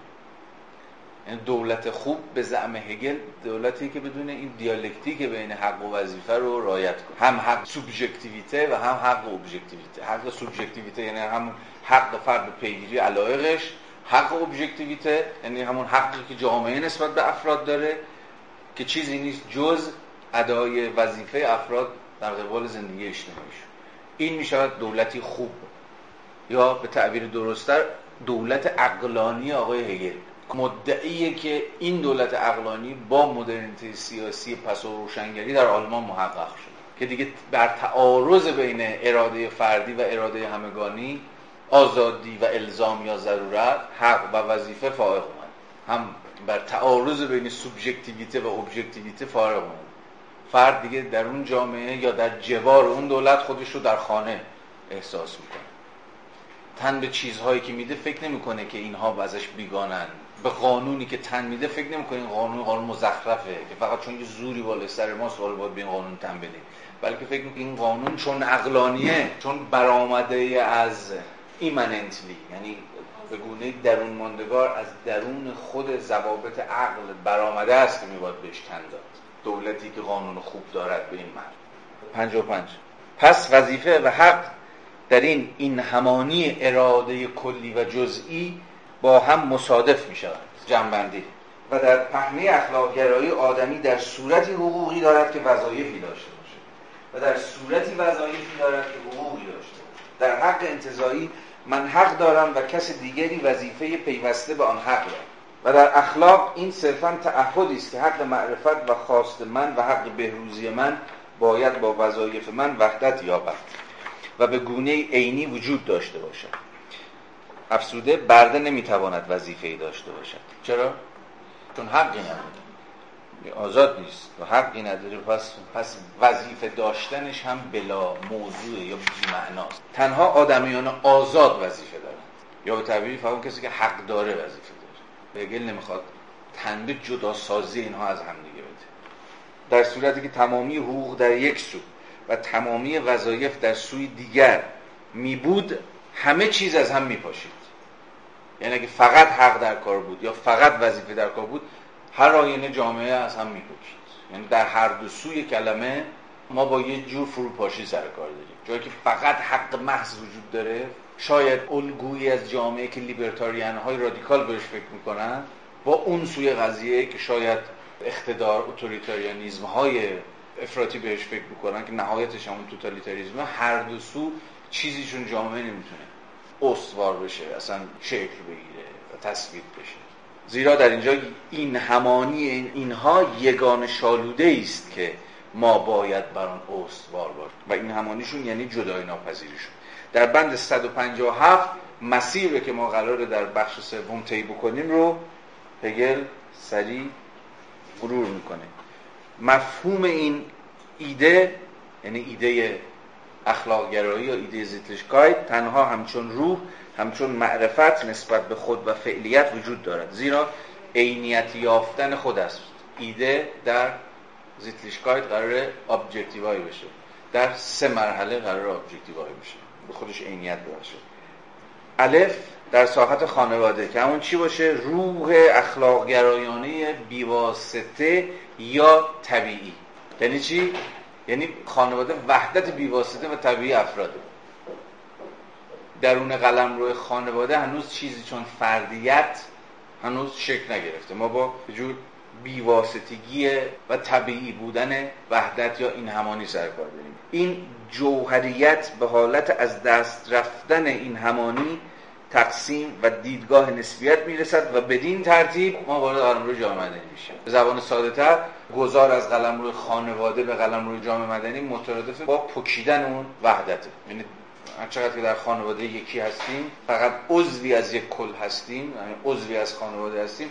Speaker 1: یعنی دولت خوب به زعم هگل دولتی که بدون این دیالکتیک بین حق و وظیفه رو رعایت کنه. هم حق سوبژکتیویته و هم حق ابژکتیویته. حق سوبژکتیویته یعنی هم حق فرد پیگیری علایقش حق ابژکتیویته یعنی همون حقی که جامعه نسبت به افراد داره که چیزی نیست جز ادای وظیفه افراد در قبال زندگی اجتماعیشون این می شود دولتی خوب. یا به تعبیر درستتر دولت اقلانی آقای هگل. مدعیه که این دولت اقلانی با مدرنیته سیاسی پس و روشنگری در آلمان محقق شد. که دیگه بر تعارض بین اراده فردی و اراده همگانی آزادی و الزام یا ضرورت حق و وظیفه فائق اومد. هم بر تعارض بین سوبژکتیویته و ابژکتیویته فارغ اومد. فرد دیگه در اون جامعه یا در جوار اون دولت خودش رو در خانه احساس می‌کنه. تن به چیزهایی که میده فکر نمی‌کنه که اینها ازش بیگانن. به قانونی که تن میده فکر نمی‌کنه این قانون قانون مزخرفه که فقط چون یه زوری بالای سر ما سوال باید به این قانون تن بدیم. بلکه فکر می‌کنه این قانون چون عقلانیه چون برآمده از ایمننتلی یعنی به گونه درون ماندگار از درون خود ضوابط عقل برآمده است که میباید بهش تن داد. دولتی که قانون خوب دارد به این مرد. پنج. پس وظیفه و حق در این این همانی اراده کلی و جزئی با هم مصادف می شود. جنبندی. و در پهنه اخلاقگرایی آدمی در صورتی حقوقی دارد که وظایفی داشته باشه. و در صورتی وظایفی دارد که حقوقی داشته باشه. در حق انتظایی من حق دارم و کس دیگری وظیفه پیوسته به آن حق دارد. و در اخلاق این صرفا تعهدی است که حق معرفت و خواست من و حق بهروزی من باید با وظایف من وحدت یابد و به گونه عینی وجود داشته باشد. افسوده برده نمی‌تواند وظیفه ای داشته باشد. چرا؟ چون حقی نداره. آزاد نیست. و حقی نداره. پس پس وظیفه داشتنش هم بلا موضوع یا معناست تنها آدمیان آزاد وظیفه دارند یا به تعبیری فقط کسی که حق داره وظیفه بگل نمی‌خواد. تنده جدا سازی اینها از هم دیگه بده. در صورتی که تمامی حقوق در یک سو و تمامی وظایف در سوی دیگر می بود همه چیز از هم می پاشید یعنی اگه فقط حق در کار بود یا فقط وظیفه در کار بود هر آینه جامعه از هم می پاشید یعنی در هر دو سوی کلمه ما با یه جور فروپاشی سر کار داریم. جایی که فقط حق محض وجود داره شاید الگویی از جامعه که libertarian های رادیکال بهش فکر می‌کنن با اون سوی قضیه که شاید اقتدار authoritarianism های افراطی بهش فکر می‌کنن که نهایتش همون توتالیتاریزم هر دو سو چیزیشون جامعه نمی‌تونه استوار بشه اصلا شکل بگیره و تصویر بشه. زیرا در اینجا این همانی اینها یگانه شالوده است که ما باید بر آن استوار باشیم و این همانیشون یعنی جدای ناپذیریشون در بند 157 مسیر که ما قراره در بخش سوم طی بکنیم رو هگل سریع مرور می‌کنه. مفهوم این ایده یعنی ایده اخلاقگرایی یا ایده زیتلشکایت تنها همچون روح همچون معرفت نسبت به خود و فعلیت وجود دارد. زیرا عینیت یافتن خود است. ایده در زیتلیشکایت قرار ابجکتیوای بشه. در سه مرحله قرار ابجکتیوای بشه. به خودش عینیت بشه الف در ساحت خانواده. که همون چی باشه؟ روح اخلاقگرایانه بیواسطه یا طبیعی. یعنی چی؟ یعنی خانواده وحدت بیواسطه و طبیعی افراده. درون قلم روی خانواده هنوز چیزی چون فردیت هنوز شکل نگرفته. ما با جور بیواسطگی و طبیعی بودن وحدت یا این همانی سر کار داریم. این جوهریت به حالت از دست رفتن این همانی تقسیم و دیدگاه نسبیت می‌رسد و بدین ترتیب ما وارد قلمرو جامعه مدنی میشیم. به زبان ساده تر گذار از قلمرو خانواده به قلمرو جامعه مدنی مترادف با پکیدن اون وحدته یعنی چقدر که در خانواده یکی هستیم فقط عضوی از یک کل هستیم یعنی عضوی از خانواده هستیم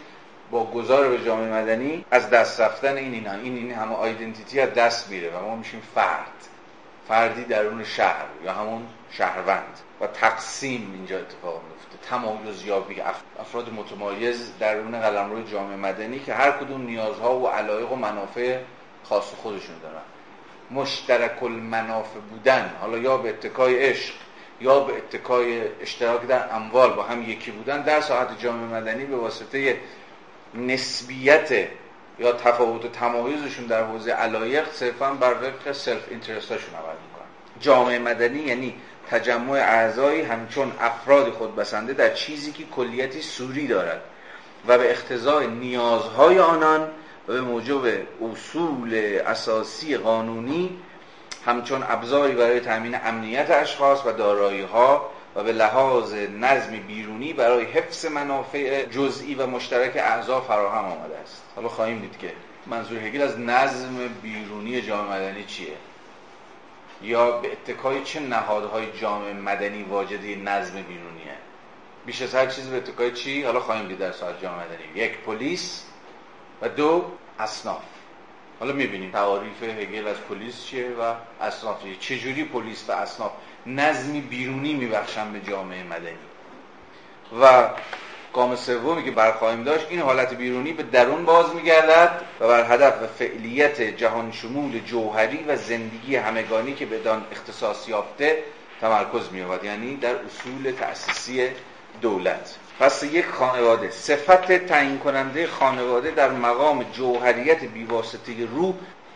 Speaker 1: با گذار به جامعه مدنی از دست رفتن این این این, این همه آیدنتیتی از دست میره و ما میشیم فرد. فردی درون شهر یا همون شهروند. و تقسیم اینجا اتفاق میفته. تمایز یابی افراد متمایز درون قلمرو جامعه مدنی که هر کدوم نیازها و علایق و منافع خاص خودشون دارن. مشترک المنافع بودن. حالا یا به اتکای عشق یا به اتکای اشتراک در اموال با هم یکی بودن در ساعت جامعه مدنی به واسطه نسبیت یا تفاوت و تمایزشون در حوزه علایق صرفا بر وفق سلف اینترستاشون عمل می‌کنن. جامعه مدنی یعنی تجمع اعضایی همچون افراد خود بسنده در چیزی که کلیتی سوری دارد و به اختزای نیازهای آنان و به موجب اصول اساسی قانونی همچون ابزاری برای تامین امنیت اشخاص و دارایی ها و به لحاظ نظم بیرونی برای حفظ منافع جزئی و مشترک اعضا فراهم آمده است. حالا خواهیم دید که منظور هگل از نظم بیرونی جامعه مدنی چیه؟ یا به اتکای چه نهادهای جامعه مدنی واجدی نظم بیرونیه؟ بیش از هر چیز به اتکای چی؟ حالا خواهیم دید در ساعت جامعه مدنی. یک پلیس و دو اصناف. حالا می‌بینیم تعاریف هگل از پلیس چیه و اصناف چیه؟ چجوری پلیس و اصناف نظمی بیرونی میبخشن به جامعه مدنی. و گام سومی که برخواهیم داشت این حالت بیرونی به درون باز میگردد و بر هدف و فعلیت جهان شمول جوهری و زندگی همگانی که بدان اختصاص یافته تمرکز می‌یابد. یعنی در اصول تأسیسی دولت. پس یک خانواده صفت تعیین کننده خانواده در مقام جوهریت بیواسطه روح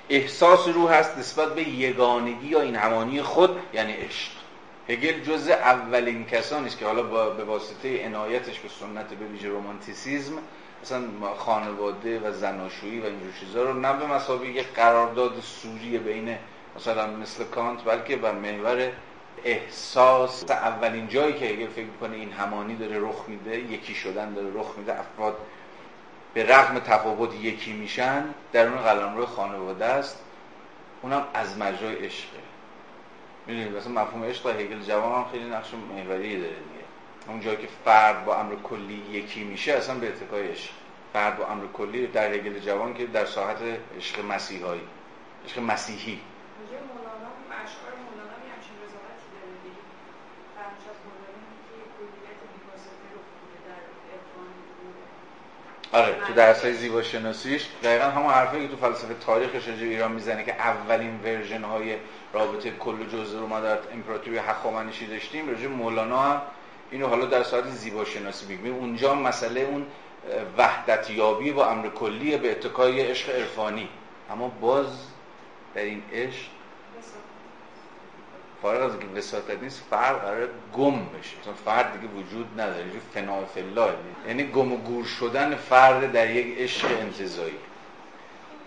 Speaker 1: احساس روح هست نسبت به یگانگی یا این همانی خود یعنی عشق. هگل جز اولین کسانی است که حالا با به واسطه عنایتش به سنت به ویژه رومانتیسیزم مثلا خانواده و زناشویی و اینجور چیزا رو نه به مسابقه یک قرارداد سوری بین مثلا مثل کانت بلکه بر محور احساس اولین جایی که هگل فکر می‌کنه این همانی داره رخ میده یکی شدن داره رخ میده افراد به رغم تفاوت یکی میشن در اون قلمرو خانواده است. اونم از مجرای عشقه. می‌دونید مثلا مفهوم عشق در هگل جوان هم خیلی نقش محوری داره دیگه. اون جایی که فرد با امر کلی یکی میشه اصلا به اتکای عشق. فرد با امر کلی در هگل جوان که در ساحت عشق مسیحایی. عشق مسیحی. آره تو درس های زیبا شناسیش دقیقا همون حرفی که تو فلسفه تاریخش راجع ایران می‌زنه که اولین ورژن های رابطه کل جزء رو ما در امپراتوری هخامنشی داشتیم راجع مولانا هم اینو حالا در ساعت زیبا شناسی میگیم اونجا مسئله اون وحدت یابی با امر کلی به اتکای عشق عرفانی. اما باز در این عشق فارغ از اینکه وساطت نیست فرق قرار گم بشه. چون فرد دیگه وجود نداره. جو فنا فلا یعنی گم و گور شدن فرد در یک عشق انتظایی.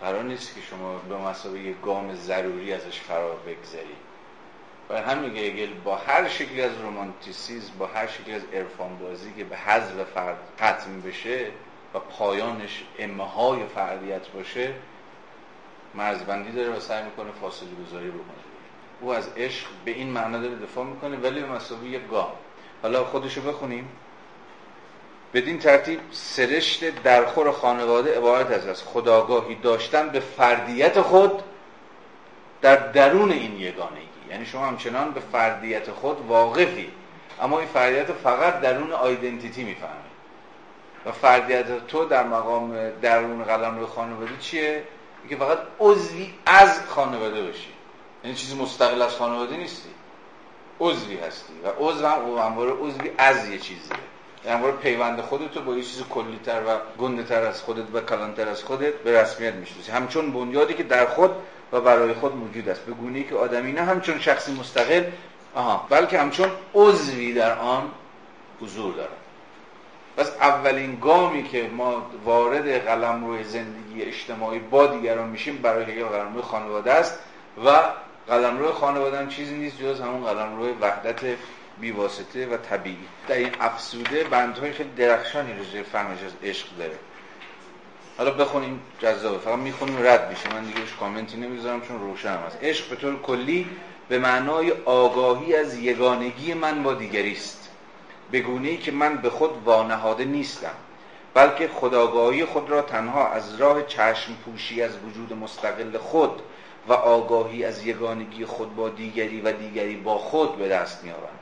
Speaker 1: قرار نیست که شما به مسابقه یک گام ضروری ازش فرار بگذارید. و همین که با هر شکلی از رومانتیسیزم با هر شکلی از عرفان بازی که به حذف فرد ختم بشه و پایانش امه های فردیت باشه مرزبندی داره و سعی می‌کنه فاصله گذاری بکنه. او از عشق به این معنا داره دفاع می‌کنه ولی به مسابقه یک گام. حالا خودشو بخونیم. بدین ترتیب سرشت درخور خانواده عبارت از از خودآگاهی داشتن به فردیت خود در درون این یگانگی. یعنی شما همچنان به فردیت خود واقفی. اما این فردیت فقط درون identity می‌فهمی و فردیت تو در مقام درون قلمرو خانواده چیه؟ که فقط عضوی از خانواده باشی. یعنی چیزی مستقل از خانواده نیستی. عضوی هستی. و عضو هم عضوی از یه چیزیه. همواره پیوند خودتو با یه چیز کلیتر و گندهتر از خودت و کلانتر از خودت به رسمیت می‌شناسی همچون بنیادی که در خود و برای خود موجود است. به گونه که آدمی نه همچون شخصی مستقل آها بلکه همچون عضوی در آن حضور دارد. پس اولین گامی که ما وارد قلم روی زندگی اجتماعی با دیگران میشیم برای قلم روی خانواده است و قلم روی خانواده هم چیزی نیست جز همون قلم روی وحدت بیواسطه و طبیعی. در این افسوده بندهای خیلی درخشانی رو فهمش از عشق داره. حالا بخونیم جذابه. فقط می‌خونیم رد میشه. من دیگه کامنتی نمی‌ذارم چون روشن هست. عشق به طور کلی به معنای آگاهی از یگانگی من با دیگری است. به ای که من به خود وانهاده نیستم. بلکه خداگاهی خود را تنها از راه چشم پوشی از وجود مستقل خود و آگاهی از یگانگی خود با دیگری و دیگری با خود به دست میآورم.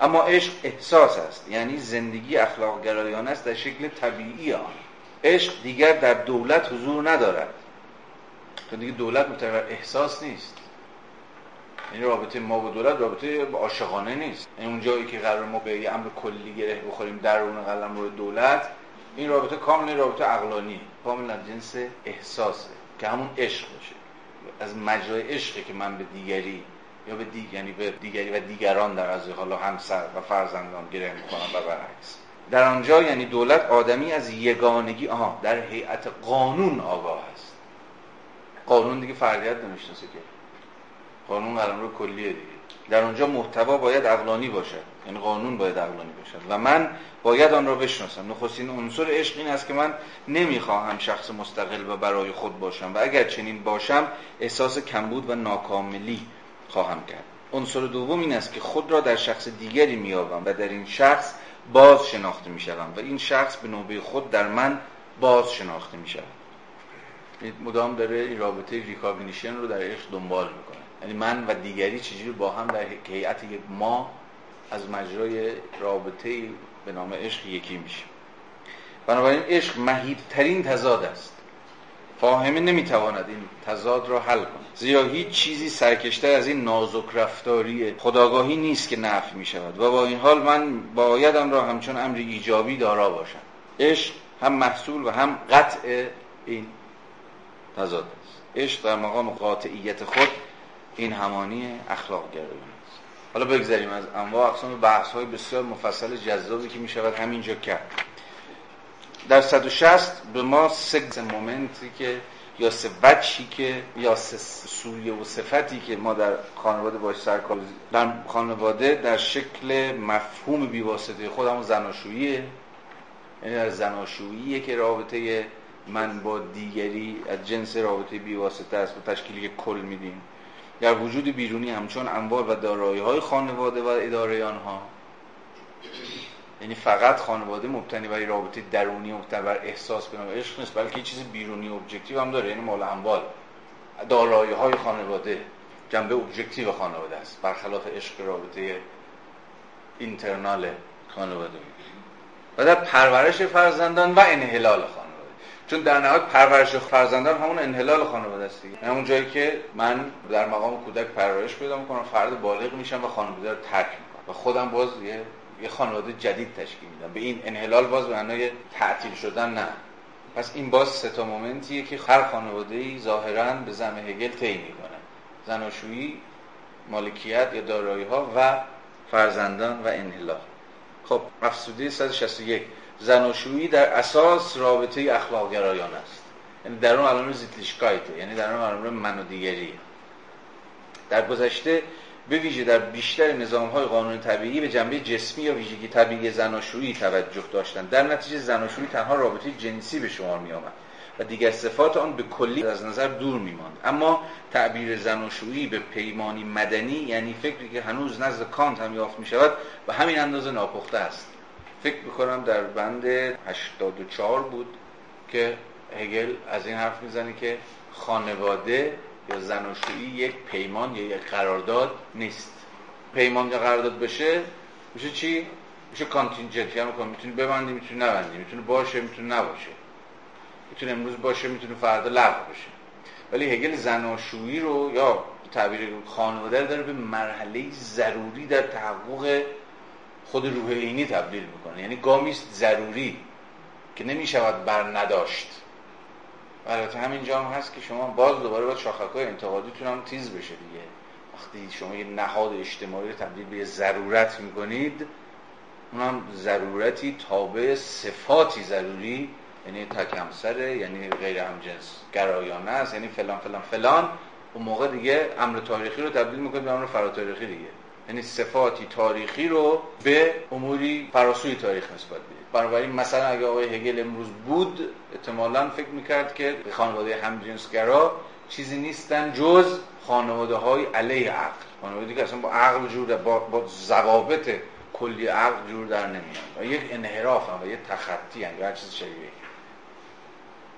Speaker 1: اما عشق احساس است یعنی زندگی اخلاق گرایانه است در شکل طبیعی آن. عشق دیگر در دولت حضور ندارد. تو دیگه دولت متقر احساس نیست. این یعنی رابطه ما با دولت رابطه عاشقانه نیست. این یعنی اون جایی که قرار ما به امر کلی گره بخوریم درون قلم رو دولت این رابطه کاملا رابطه عقلانی کاملا جنس احساسه که همون عشق باشه. از مجرای عشقی که من به دیگری یا به دیگ... یعنی به دیگری و دیگران در از حالا همسر و فرزندان گره می‌کنم و برعکس. در آنجا یعنی دولت آدمی از یگانگی آها در هیئت قانون آگاه است. قانون دیگه فردیت نمی‌شناسه که. قانون قلم رو کلیه دیگه. در اونجا محتوا باید اقلانی باشد. یعنی قانون باید اقلانی باشد. و من باید آن را بشناسم. نخستین عنصر عشق این است که من نمی‌خواهم شخص مستقل و برای خود باشم. و اگر چنین باشم احساس کمبود و ناکاملی خواهم کرد. عنصر دوم این است که خود را در شخص دیگری می‌یابم و در این شخص باز شناخته می‌شوم و این شخص به نوبه خود در من باز شناخته می‌شود مدام داره این رابطه recognition رو در عشق دنبال می‌کنه. یعنی من و دیگری چجوری با هم در هیئت یک ما از مجرای رابطه به نام عشق یکی میشه بنابراین عشق مهید ترین تضاد است. فاهمه نمی‌تواند این تضاد را حل کند. زیرا هیچ چیزی سرکشتر از این نازک رفتاری خداگاهی نیست که نفی می شود و با این حال من باید آن را همچون امر ایجابی دارا باشم. عشق هم محصول و هم قطع این تضاد است. عشق در مقام قاطعیت خود این همانی اخلاق گرایی است. حالا بگذاریم از انواع اقسام بحث های بسیار مفصل جذابی که می شود همینجا کرد. در 160 به ما سه مومنتی که یا سه وچی که یا سه سویه و صفتی که ما در خانواده باش سرکار در خانواده در شکل مفهوم بیواسطه خود همون زناشوییه. یعنی در زناشوییه که رابطه من با دیگری از جنس رابطه بیواسطه است و تشکیلی کل میدیم. در وجود بیرونی همچون اموال و دارایی های خانواده و اداره آنها. یعنی فقط خانواده مبتنی بر رابطه درونی مبتنی بر احساس به نام عشق نیست بلکه چیز بیرونی objective هم داره یعنی مال اموال. دارایی های خانواده جنبه objective خانواده است. برخلاف عشق رابطه internal خانواده. و در پرورش فرزندان و انحلال خانواده. چون در نهایت پرورش فرزندان همون انحلال خانواده است دیگه. همون جایی که من در مقام کودک پرورش پیدا می‌کنم فرد بالغ میشم و خانواده رو ترک می‌کنم. و خودم باز یه یه خانواده جدید تشکیل میدم به این انحلال باز معنای تعطیل شدن نه. پس این باز سه تا مومنتیه که هر خانواده ای ظاهرا به زم هگل طی می‌کنه. زناشویی مالکیت یا دارایی ها و فرزندان و انحلال. خب افسوده 161 زناشویی در اساس رابطه اخلاق گرایان است. یعنی در اون علامه زیتلیشکایته. یعنی در اون علامه من و دیگری. در گذشته به ویژه در بیشتر نظام های قانون طبیعی به جنبه جسمی یا ویژگی طبیعی زناشویی توجه داشتند در نتیجه زناشویی تنها رابطه جنسی به شمار می آمد و دیگر صفات آن به کلی از نظر دور می ماند. اما تعبیر زناشویی به پیمانی مدنی یعنی فکری که هنوز نزد کانت هم یافت می شود و همین اندازه ناپخته است فکر می‌کنم در بند 84 بود که هگل از این حرف می‌زنه که خانواده یا زناشویی یک پیمان یا یک قرارداد نیست. پیمان یا قرارداد بشه میشه چی؟ میشه کانتینجنت یعنی می‌تونی ببندی می‌تونی نبندی می‌تونه باشه می‌تونه نباشه. می‌تونه امروز باشه می‌تونه فردا لغو بشه. ولی هگل زناشویی رو یا تعبیر خانواده داره به مرحله ضروری در تحقق خود روح اینی تبدیل می‌کنه. یعنی گامیست ضروری که نمی‌شود بر نداشت. البته همین جام هست که شما باز دوباره باید شاخک های انتقادیتون هم تیز بشه دیگه. وقتی شما یه نهاد اجتماعی رو تبدیل به ضرورت می‌کنید اونم ضرورتی تابع صفاتی ضروری یعنی تکمسره یعنی غیر همجنس گرایانه است یعنی فلان فلان فلان. اون موقع دیگه امر تاریخی رو تبدیل می‌کنید به امر فراتاریخی دیگه. یعنی صفاتی تاریخی رو به اموری فراسوی تاریخ نسبت بدید بنابراین مثلا اگه آقای هگل امروز بود احتمالا فکر می‌کرد که خانواده همجنسگرا چیزی نیستن جز خانواده های علیه عقل. خانواده که اصلا با عقل جور با, با ضوابط کلی عقل جور در نمیان و یک انحراف هم و یک تخطی هم یا هر چیز شبیه.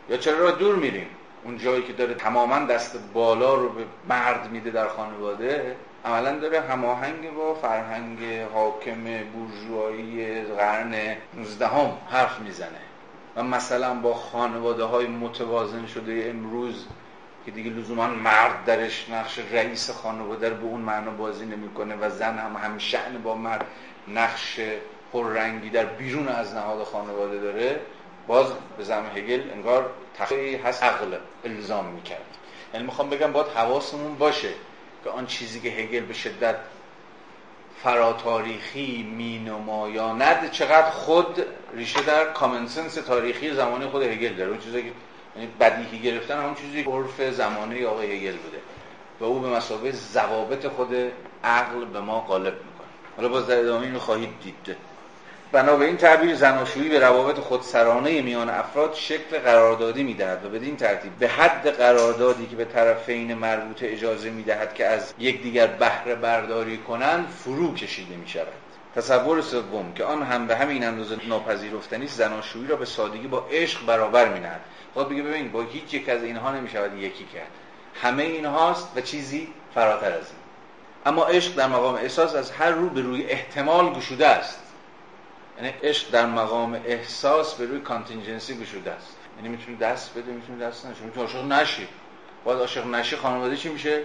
Speaker 1: یا چرا را دور میریم؟ اون جایی که داره تماما دست بالا رو به مرد میده در خانواده عملا داره هماهنگ با فرهنگ حاکم بورژوایی قرن 19 هم حرف می‌زنه. و مثلا با خانواده های متوازن شده امروز که دیگه لزوما مرد درش نقش رئیس خانواده رو به اون معنا بازی نمی‌کنه و زن هم همشأن با مرد نقش پررنگی در بیرون از نهاد خانواده داره باز به زم هگل انگار تخیلی هست عقل الزام می‌کرد. یعنی می‌خوام بگم باید حواسمون باشه. که آن چیزی که هگل به شدت فراتاریخی می نمایاند چقدر خود ریشه در کامنسنس تاریخی زمانی خود هگل داره. اون چیزی که یعنی بدیهی گرفتن همون چیزی عرف زمانه آقای هگل بوده. و او به مسابقه ضوابط خود عقل به ما غالب می‌کنه. حالا باز در ادامه اینو خواهید دید. این تعبیر زناشویی به روابط خودسرانه میان افراد شکل قراردادی می‌دهد و بدین ترتیب به حد قراردادی که به طرفین مربوطه اجازه می‌دهد که از یکدیگر بهره برداری کنند فرو کشیده می شود تصور سوم که آن هم به همین اندازه ناپذیرفتنی زناشویی را به سادگی با عشق برابر مینهد. خب بگه ببین با هیچ یک از اینها نمی‌شود یکی کرد. همه اینهاست و چیزی فراتر از این. اما عشق در مقام احساس از هر رو به روی احتمال گشوده است. یعنی عشق در مقام احساس به روی کانتینجنسی گشوده است. یعنی می‌تونی دست بده می‌تونی دست نشه می‌تونی عاشق نشی. باید عاشق نشی خانواده چی میشه؟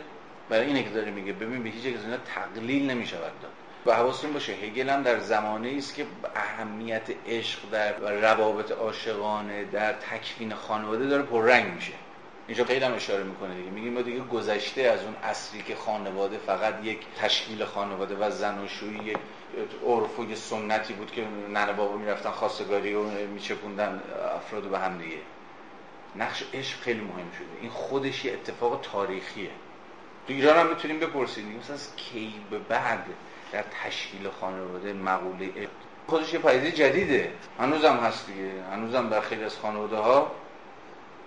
Speaker 1: برای اینه که داره میگه ببین به هیچ یک از اینا تقلیل نمی‌شود داد. و حواستون باشه هگل هم در زمانه است که اهمیت عشق در روابط عاشقانه در تکوین خانواده داره پررنگ میشه. اینجا خیلی هم اشاره می‌کنه دیگه. میگیم ما دیگه گذشته از اون اصلی که خانواده فقط یک تشکیل خانواده و زناشویی یک عرف و سنتی بود که ننه بابا می‌رفتن خواستگاری و میچپوندن افراد به هم دیگه. نقش عشق خیلی مهم شده. این خودش یه اتفاق تاریخیه. تو ایران هم می‌تونیم بپرسیم مثلا از کی به بعد در تشکیل خانواده مقوله خودش یه پدیده جدیده. هنوزم هست دیگه. هنوزم در خیلی از خانواده ها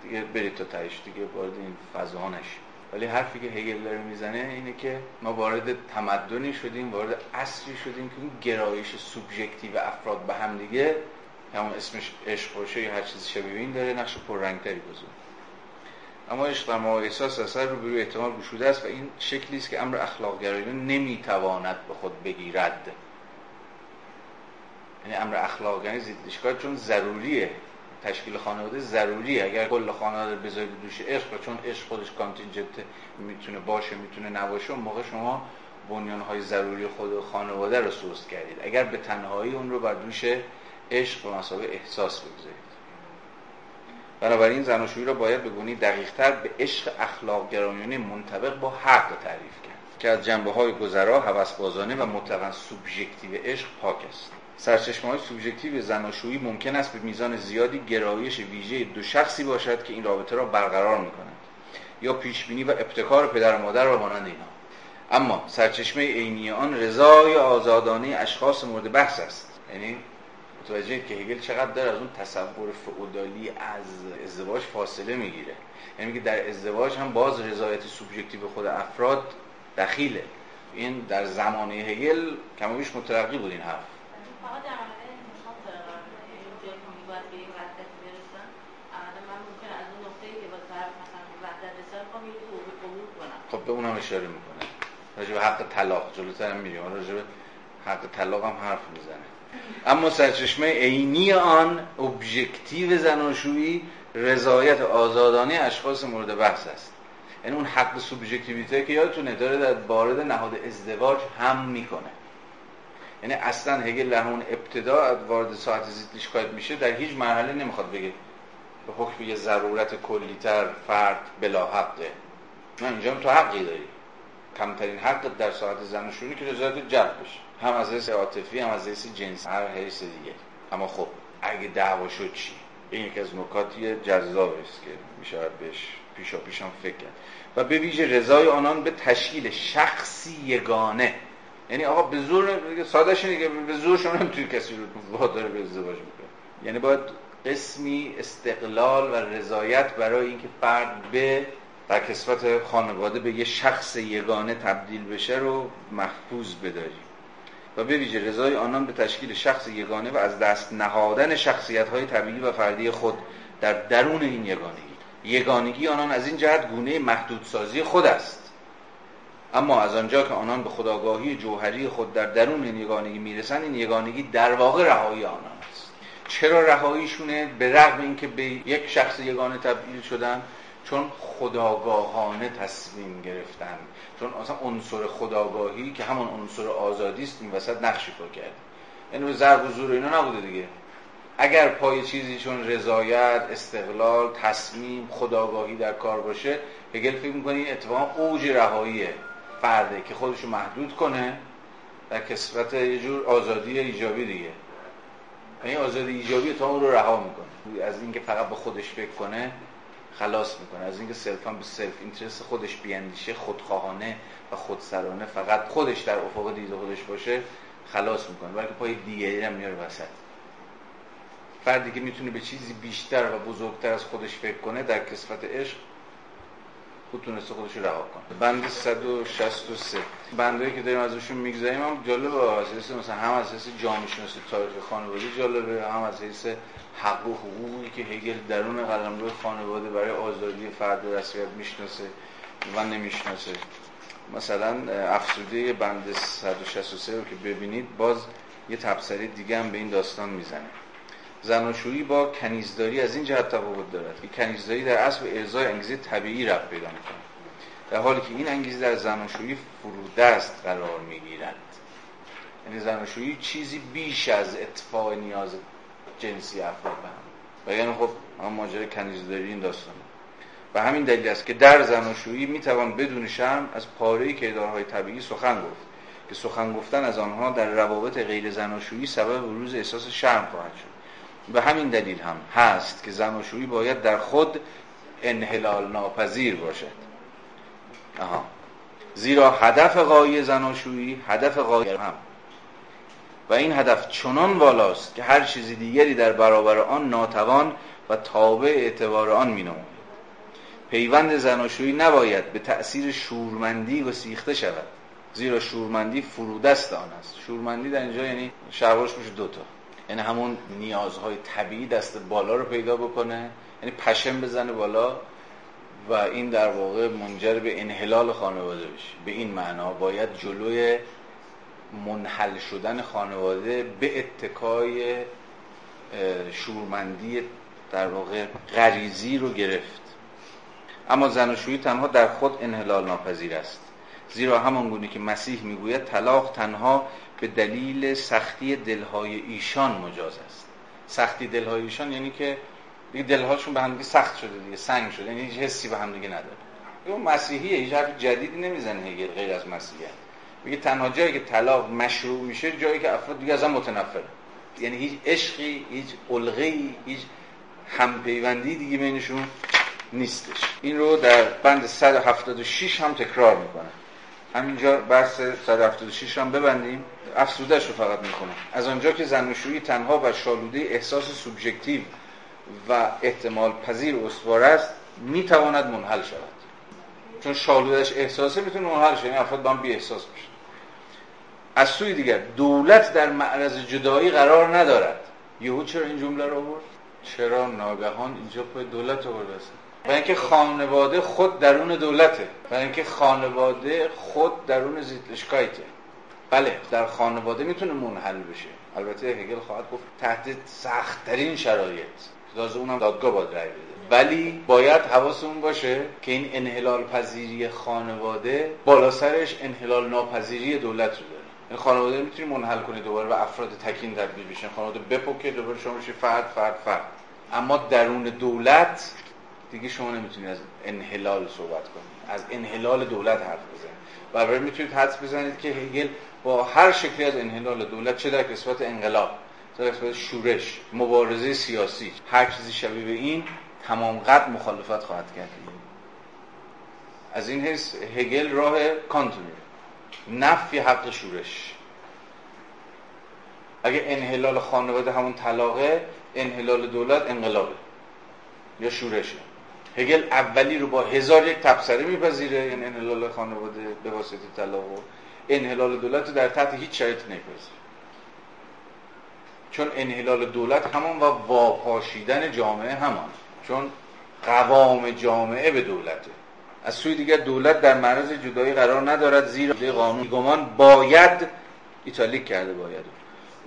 Speaker 1: دیگه برید تا تهش دیگه وارد این فضا نشید. ولی حرفی که هگل داره می‌زنه اینه که ما وارد تمدنی شدیم وارد عصری شدیم که اون گرایش سوبژکتیو افراد به هم دیگه همون اسمش عشق باشه یا هر چیزی شبیه این داره نقش پررنگتری بزرگ اما عشق ما احساس اثر رو به احتمال گشوده است و این شکلی است که امر اخلاق گرایانه نمی‌تواند به خود بگیرد. یعنی امر اخلاق گرایانه زیدشکار چون ضروریه. تشکیل خانواده ضروریه اگر کل خانواده بذارید دوش عشق چون عشق خودش کانتینجنت می‌تونه باشه می‌تونه نباشه اون موقع شما های ضروری خود خانواده رو سوست کردید. اگر به تنهایی اون رو بر دوش عشق و مسابقه احساس بگذارید. بنابراین زناشویی را باید به گونی دقیقتر به عشق اخلاق گرایانه منطبق با حق تعریف که از جنبه های گذرا هوسبازانه و مطلقا سوبژکتیو عشق پاک است. سرچشمه های سوبژکتیو زناشویی ممکن است به میزان زیادی گرایش ویژه دو شخصی باشد که این رابطه را برقرار می کند یا پیشبینی و ابتکار پدر و مادر و مانند اینها اما سرچشمه عینی آن رضای آزادانه اشخاص مورد بحث است. یعنی متوجه که هگل چقدر داره از اون تصور فئودالی از ازدواج فاصله می‌گیره. یعنی که در ازدواج هم باز رضایت سوبژکتیو خود افراد دخیله. این در زمانه هگل کمابیش مترقی بود این حرف. خب به اونم اشاره می‌کنه. راجع به حق طلاق جلوتر هم میریم راجع به حق طلاق هم حرف می‌زنه. اما سرچشمه عینی آن ابژکتیو زناشویی رضایت آزادانه اشخاص مورد بحث است. یعنی اون حق سوبژکتیویته که یادتونه داره در وارد نهاد ازدواج هم می‌کنه. یعنی اصلا هگل اون ابتدا وارد ساعت زیدلی شکایت میشه در هیچ مرحله نمی‌خواد بگه به حکم یه ضرورت کلیتر فرد بلا حقه. نه اینجا تو حقی داری. کمترین حق در ساعت زناشونی که رضایت جلب بشه. هم از حیث عاطفی هم از حیث جنس هر حیث دیگه. اما خب اگه دعوا شد چی؟ این یکی از نکاتی جذاب است که میشه بهش پیشا پیشم فکر کرد. و به ویژه رضای آنان به تشکیل شخصی یگانه. یعنی آقا به زور اینه که به زور شما کسی رو وادار به ازدواج بکنه یعنی باید قسمی استقلال و رضایت برای اینکه فرد به در کسفت خانواده به یه شخص یگانه تبدیل بشه رو محفوظ بداری. و به ویژه رضای آنان به تشکیل شخص یگانه و از دست نهادن شخصیت های طبیعی و فردی خود در درون این یگانگی یگانگی آنان از این جهت گونه محدودسازی خود است. اما از آنجا که آنان به خداگاهی جوهری خود در درون این یگانگی می‌رسن این یگانگی در واقع رهایی آنان است. چرا رهاییشونه؟ به رغم اینکه به یک شخص یگانه تبدیل شدن چون خداگاهانه تصمیم گرفتن. چون اصلا عنصر خداگاهی که همون عنصر آزادی است این وسط نقشی رو کرد یعنی به ضرب و زور اینا نبوده دیگه. اگر پای چیزی چون رضایت استقلال تصمیم خداگاهی در کار باشه هگل فکر می‌کنه این اتفاق اوج رهایی فرده که خودش رو محدود کنه در کسبت یه جور آزادی ایجابی دیگه. این آزادی ایجابی تا اون رو رها می‌کنه. از اینکه فقط به خودش فکر کنه خلاص می‌کنه. از اینکه صرفا به سلف اینترست خودش بیاندیشه خودخواهانه و خودسرانه فقط خودش در افق دید خودش باشه خلاص می‌کنه. بلکه پای دیگری هم میاره وسط. فردی که می‌تونه به چیزی بیشتر و بزرگتر از خودش فکر کنه در کسفت عشق خود تونسته خودش رها کنه. بند 163 بندهایی که داریم ازشون می‌گذاریم هم جالبه از حیث مثلا هم از حیث جامعه شناسی تاریخ خانواده جالبه هم از حیث حق و حقوقی که هگل درون قلمرو خانواده برای آزادی فرد و رسمیت می‌شناسه و نمی‌شناسه. مثلا افسوده بند 163 رو که ببینید باز یه تبصره دیگه هم به این داستان می‌زنه. زناشویی با کنیزداری از این جهت تفاوت دارد که کنیزداری در اصل ارزای انگیزه طبیعی رفت پیدا می‌کنه در حالی که این انگیزه در زناشویی فرودست قرار می‌گیرد. یعنی زناشویی چیزی بیش از اطفاع نیاز جنسی افراد به هم و یعنی خب هم ماجرای کنیزداری این داستان و همین دلیل است که در زناشویی می‌توان بدون شرم از پاره کیدارهای طبیعی سخن گفت که سخن گفتن از آنها در روابط غیر زناشویی سبب بروز احساس شرم خواهد شد. به همین دلیل هم هست که زناشویی باید در خود انحلال ناپذیر باشد. آها. زیرا هدف غایی زناشویی هدف غایی هم. و این هدف چنان والاست که هر چیزی دیگری در برابر آن ناتوان و تابع اعتبار آن می پیوند زناشویی نباید به تأثیر شورمندی و سیخته شود. زیرا شورمندی فرودست آن است. شورمندی در اینجا یعنی شعباش میشه دوتا یعنی همون نیازهای طبیعی دست بالا رو پیدا بکنه. یعنی پشم بزنه بالا و این در واقع منجر به انحلال خانواده بشه. به این معنا باید جلوی منحل شدن خانواده به اتکای شورمندی در واقع غریزی رو گرفت. اما زناشویی تنها در خود انحلال ناپذیر است. زیرا همان گونه که مسیح می‌گوید طلاق تنها به دلیل سختی دلهای ایشان مجاز است. سختی دلهای ایشان یعنی که دیگه دلهاشون به همدیگه سخت شده دیگه سنگ شده یعنی هیچ حسی به همدیگه نداره. اون مسیحیه هیچ حرف جدیدی نمی‌زنه هگل غیر از مسیحیت میگه تنها جایی که طلاق مشروع میشه جایی که افراد دیگه از هم متنفره یعنی هیچ عشقی هیچ علقی هیچ همپیوندی دیگه بینشون نیستش. این رو در بند 176 هم تکرار می‌کنه. همینجا بحث 176 هم ببندیم. افسودش رو فقط می‌کنه از آنجا که زناشویی تنها و شالوده احساس سوبژکتیو و احتمال پذیر استوار است می‌تواند منحل شود. چون شالودش احساسه می‌تونه منحل شد یعنی افراد با هم بی احساس بشن. از سوی دیگر دولت در معرض جدایی قرار ندارد. یهو چرا این جمله رو آورد؟ چرا ناگهان اینجا پای دولت آورده است؟ و اینکه خانواده خود درون دولته. و اینکه خانواده خود درون زیتلشکایته بله در خانواده می‌تونه منحل بشه. البته هگل خواهد گفت تحت سختترین شرایط. تازه اونم دادگاه باید رای بده. ولی باید حواسمون باشه که این انحلال پذیری خانواده بالا سرش انحلال ناپذیری دولت رو داره. این خانواده می‌تونی منحل کنی دوباره و افراد تکین تبدیل بشن. خانواده بپکه دوباره شما بشی فرد فرد فرد. اما درون دولت دیگه شما نمی‌تونید از انحلال صحبت کنید از انحلال دولت حرف بزنید برای می‌تونید حدس بزنید که هگل با هر شکلی از انحلال دولت چه در قسمت انقلاب در قسمت شورش مبارزه سیاسی هر چیزی شبیه به این تمام قد مخالفت خواهد کرد. از این حیث هگل راه کانت نفی حق شورش. اگه انحلال خانواده همون طلاقه انحلال دولت انقلابه یا شورشه. هگل اولی رو با هزار یک تبصره میپذیره یعنی انحلال خانواده به واسطه طلاق و انحلال دولت رو در تحت هیچ شرایطی نمیپذیره. چون انحلال دولت همان و واپاشیدن جامعه همان. چون قوام جامعه به دولته. از سوی دیگر دولت در معرض جدایی قرار ندارد زیرا قانون گمان باید ایتالیک کرده باید.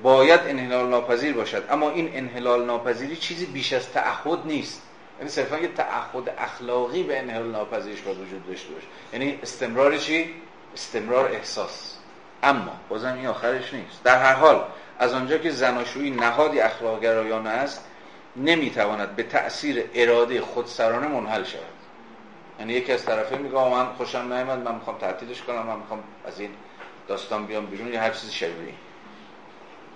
Speaker 1: باید انحلال ناپذیر باشد. اما این انحلال ناپذیری چیزی بیش از تعهد نیست. یعنی صرفا یه تعهد اخلاقی به انحلال ناپذیرش باید وجود داشته باشه. یعنی استمرار چی؟ استمرار احساس. اما بازم این آخرش نیست. در هر حال از آنجا که زناشویی نهادی اخلاق گرایانه است نمی‌تواند به تأثیر اراده خودسرانه منحل شود. یعنی یکی از طرفه میگه من خوشم نیامد من می‌خوام تعطیلش کنم من می‌خوام از این داستان بیام بیرون یا هر چیزی شبیه.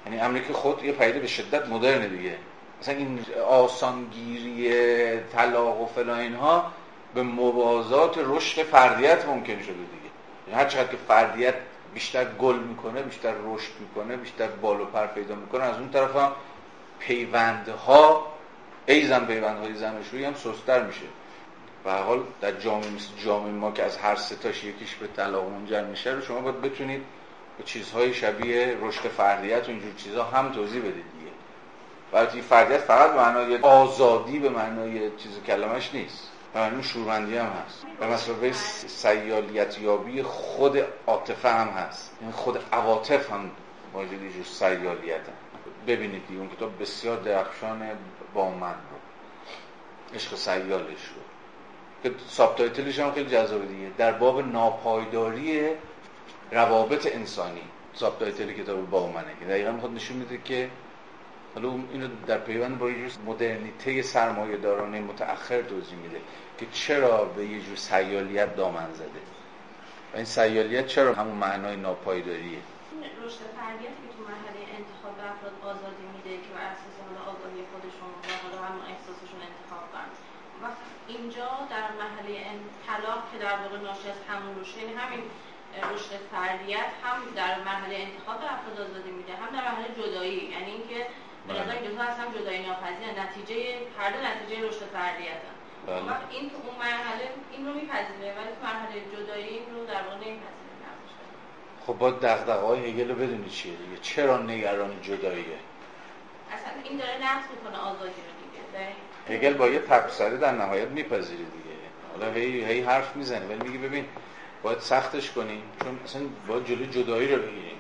Speaker 1: یعنی امری که خود یه پیده به شدت مدرنه دیگه. مثلا این آسانگیری طلاق و فلا اینها به موازات رشد فردیت ممکن شده دیگه. یعنی هر چقدر که فردیت بیشتر گل می‌کنه بیشتر رشد می‌کنه بیشتر بال و پر پیدا می‌کنه از اون طرف هم پیوندها ایزن پیوندهای زناشویی هم سست‌تر میشه. به هر حال در جامعه مثل جامعه ما که از هر ستاش یکیش به طلاق منجر میشه رو شما باید بتونید به چیزهای شبیه رشد فردیت و اینجور چیزها هم توضیح بدید. برای فردیت فقط معنای آزادی به معنای چیز کلمش نیست. به معنای شورمندی هم هست. به مسابقه سیالیت یابی خود عاطفه هم هست. یعنی خود عواطف هم ماجد یه سیالیت هم. ببینید اون کتاب بسیار درخشان با من رو عشق سیالش رو. که سابتایتلش هم خیلی جذاب دیگه. در باب ناپایداری روابط انسانی. subtitle کتاب با منه. که دقیقا می‌خواد نشون میده که حالا اینو در پیوند با یه جور مدرنیته سرمایه دارانه متأخر توضیح میده که چرا به یه جور سیالیت دامن زده. و این سیالیت چرا همون معنای ناپایداریه؟
Speaker 3: رشد فردیت که تو مرحله انتخاب افراد آزادی میده که بر اساس آگاهی خودشون و حالا همون احساسشون انتخاب کنن. و اینجا در مرحله طلاق که در واقع ناشی از همون رشد یعنی همین رشد فردیت هم در مرحله انتخاب افراد آزادی میده هم در مرحله جدایی. یعنی اینکه نظر این دوتا از هم جدایی ناپذیر نتیجه هر دو نتیجه رشد فردیت هم بله. این تو اون مرحله این رو میپذیره ولی تو مرحله جدایی این رو در واقع نمیپذیره.
Speaker 1: خب با دغدغه های هگل رو بدونی چیه دیگه؟ چرا نگران جداییه؟
Speaker 3: اصلا این داره نقص می‌کنه آزادی رو دیگه
Speaker 1: هگل با یه تبصره در نهایت میپذیره دیگه. حالا هی, هی حرف می‌زنه ولی میگه ببین باید سختش کنیم چون اصلا باید جلوی جدایی رو بگیریم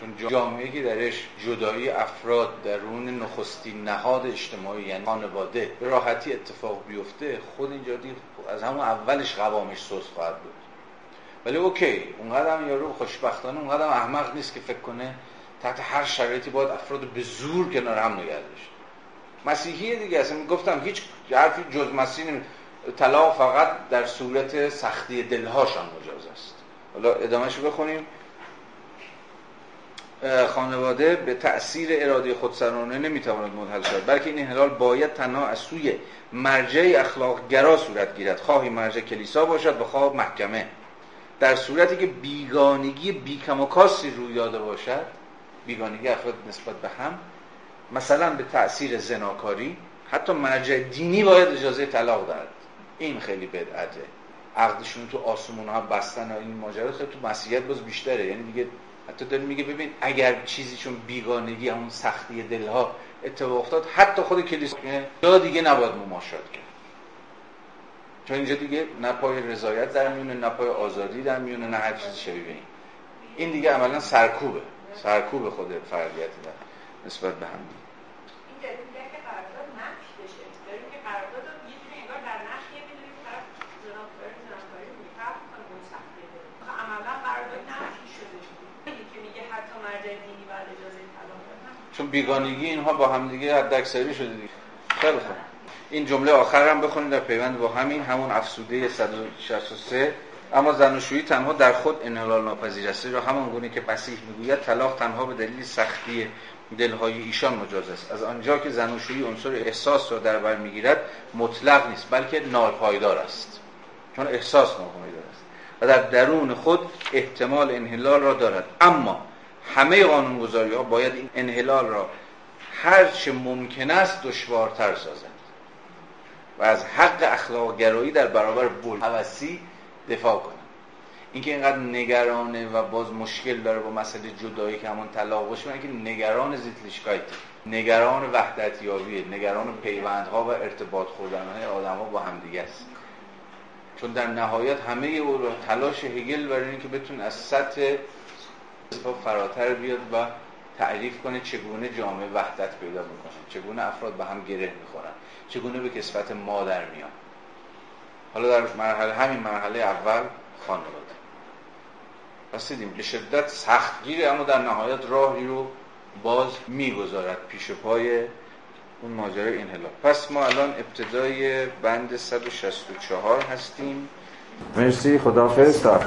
Speaker 1: چون جامعه که درش جدایی افراد درون نخستین نهاد اجتماعی یعنی خانواده به راحتی اتفاق بیفته خود اینجا از همون اولش قوامش سوس خواهد بود. ولی اوکی اونقدر هم یارو خوشبختانه اونقدر هم احمق نیست که فکر کنه تحت هر شرایطی باید افراد به زور کنار هم نگه داشت مسیحی دیگه اصلا گفتم هیچ حرفی جز مسیحی نمی... طلاق فقط در صورت سختی دلهاشان مجاز است. حالا ادامهش بخونیم. خانواده به تأثیر اراده خودسرانه نمی‌تواند منحل شود. بلکه این انحلال باید تنها از سوی مرجع اخلاق گرا صورت گیرد. خواهی مرجع کلیسا باشد و خواه محکمه. در صورتی که بیگانگی بیکم و کاسی روی داده باشد بیگانگی افراد نسبت به هم مثلا به تأثیر زناکاری حتی مرجع دینی باید اجازه طلاق دارد این خیلی بدعته. عقدشون تو آسمون ها بستن و این ماجرا خیلی تو مسیحیت باز بیشتره. یعنی دیگه حتی داره میگه ببین اگر چیزی چون بیگانگی همون سختی دلها اتفاق افتاد حتی خود کلیسا جا دیگه نباید مماشات کرد. چون اینجا دیگه نه پای رضایت در میونه نه پای آزادی در میونه نه هر چیزی شبیه این. این دیگه عملا سرکوبه. سرکوب خود فردیت نسبت به هم. چون بیگانگی اینها با هم دیگه حد اکثری شده دیگه. خیلی خوب. این جمله آخر هم بخونید در پیوند با همین همون افسوده 163 اما زناشویی تنها در خود انحلال ناپذیر است را همان گونه که مسیح می‌گوید طلاق تنها به دلیل سختی دلهای ایشان مجاز است. از آنجا که زناشویی عنصر احساس را در بر می‌گیرد مطلق نیست بلکه ناپایدار است. چون احساس ناپایدار است. و در درون خود احتمال انحلال را دارد. اما همه قانونگذاری ها باید این انحلال را هر چه ممکن است دشوارتر سازند و از حق اخلاق گرایی در برابر بلحوثی دفاع کنند. اینکه اینقدر نگرانه و باز مشکل داره با مسئله جدایی که همون طلاق باشه که نگران زیتلیشکایت نگران وحدتیابیه نگران پیوندها و ارتباط خوردنهای آدم ها با همدیگه است. چون در نهایت همه او تلاش هگل برای اینکه بتون از سطح فراتر بیاد و تعریف کنه چگونه جامعه وحدت پیدا می‌کنه. چگونه افراد به هم گره می‌خورن. چگونه به کسبت مادر میان. حالا در مرحله همین مرحله اول خانواده. پس دیدیم به شدت سختگیره اما در نهایت راهی رو باز می‌گذارد پیش پای اون ماجرای انحلال. پس ما الان ابتدای بند 164 هستیم. مرسی. خداحافظ. تا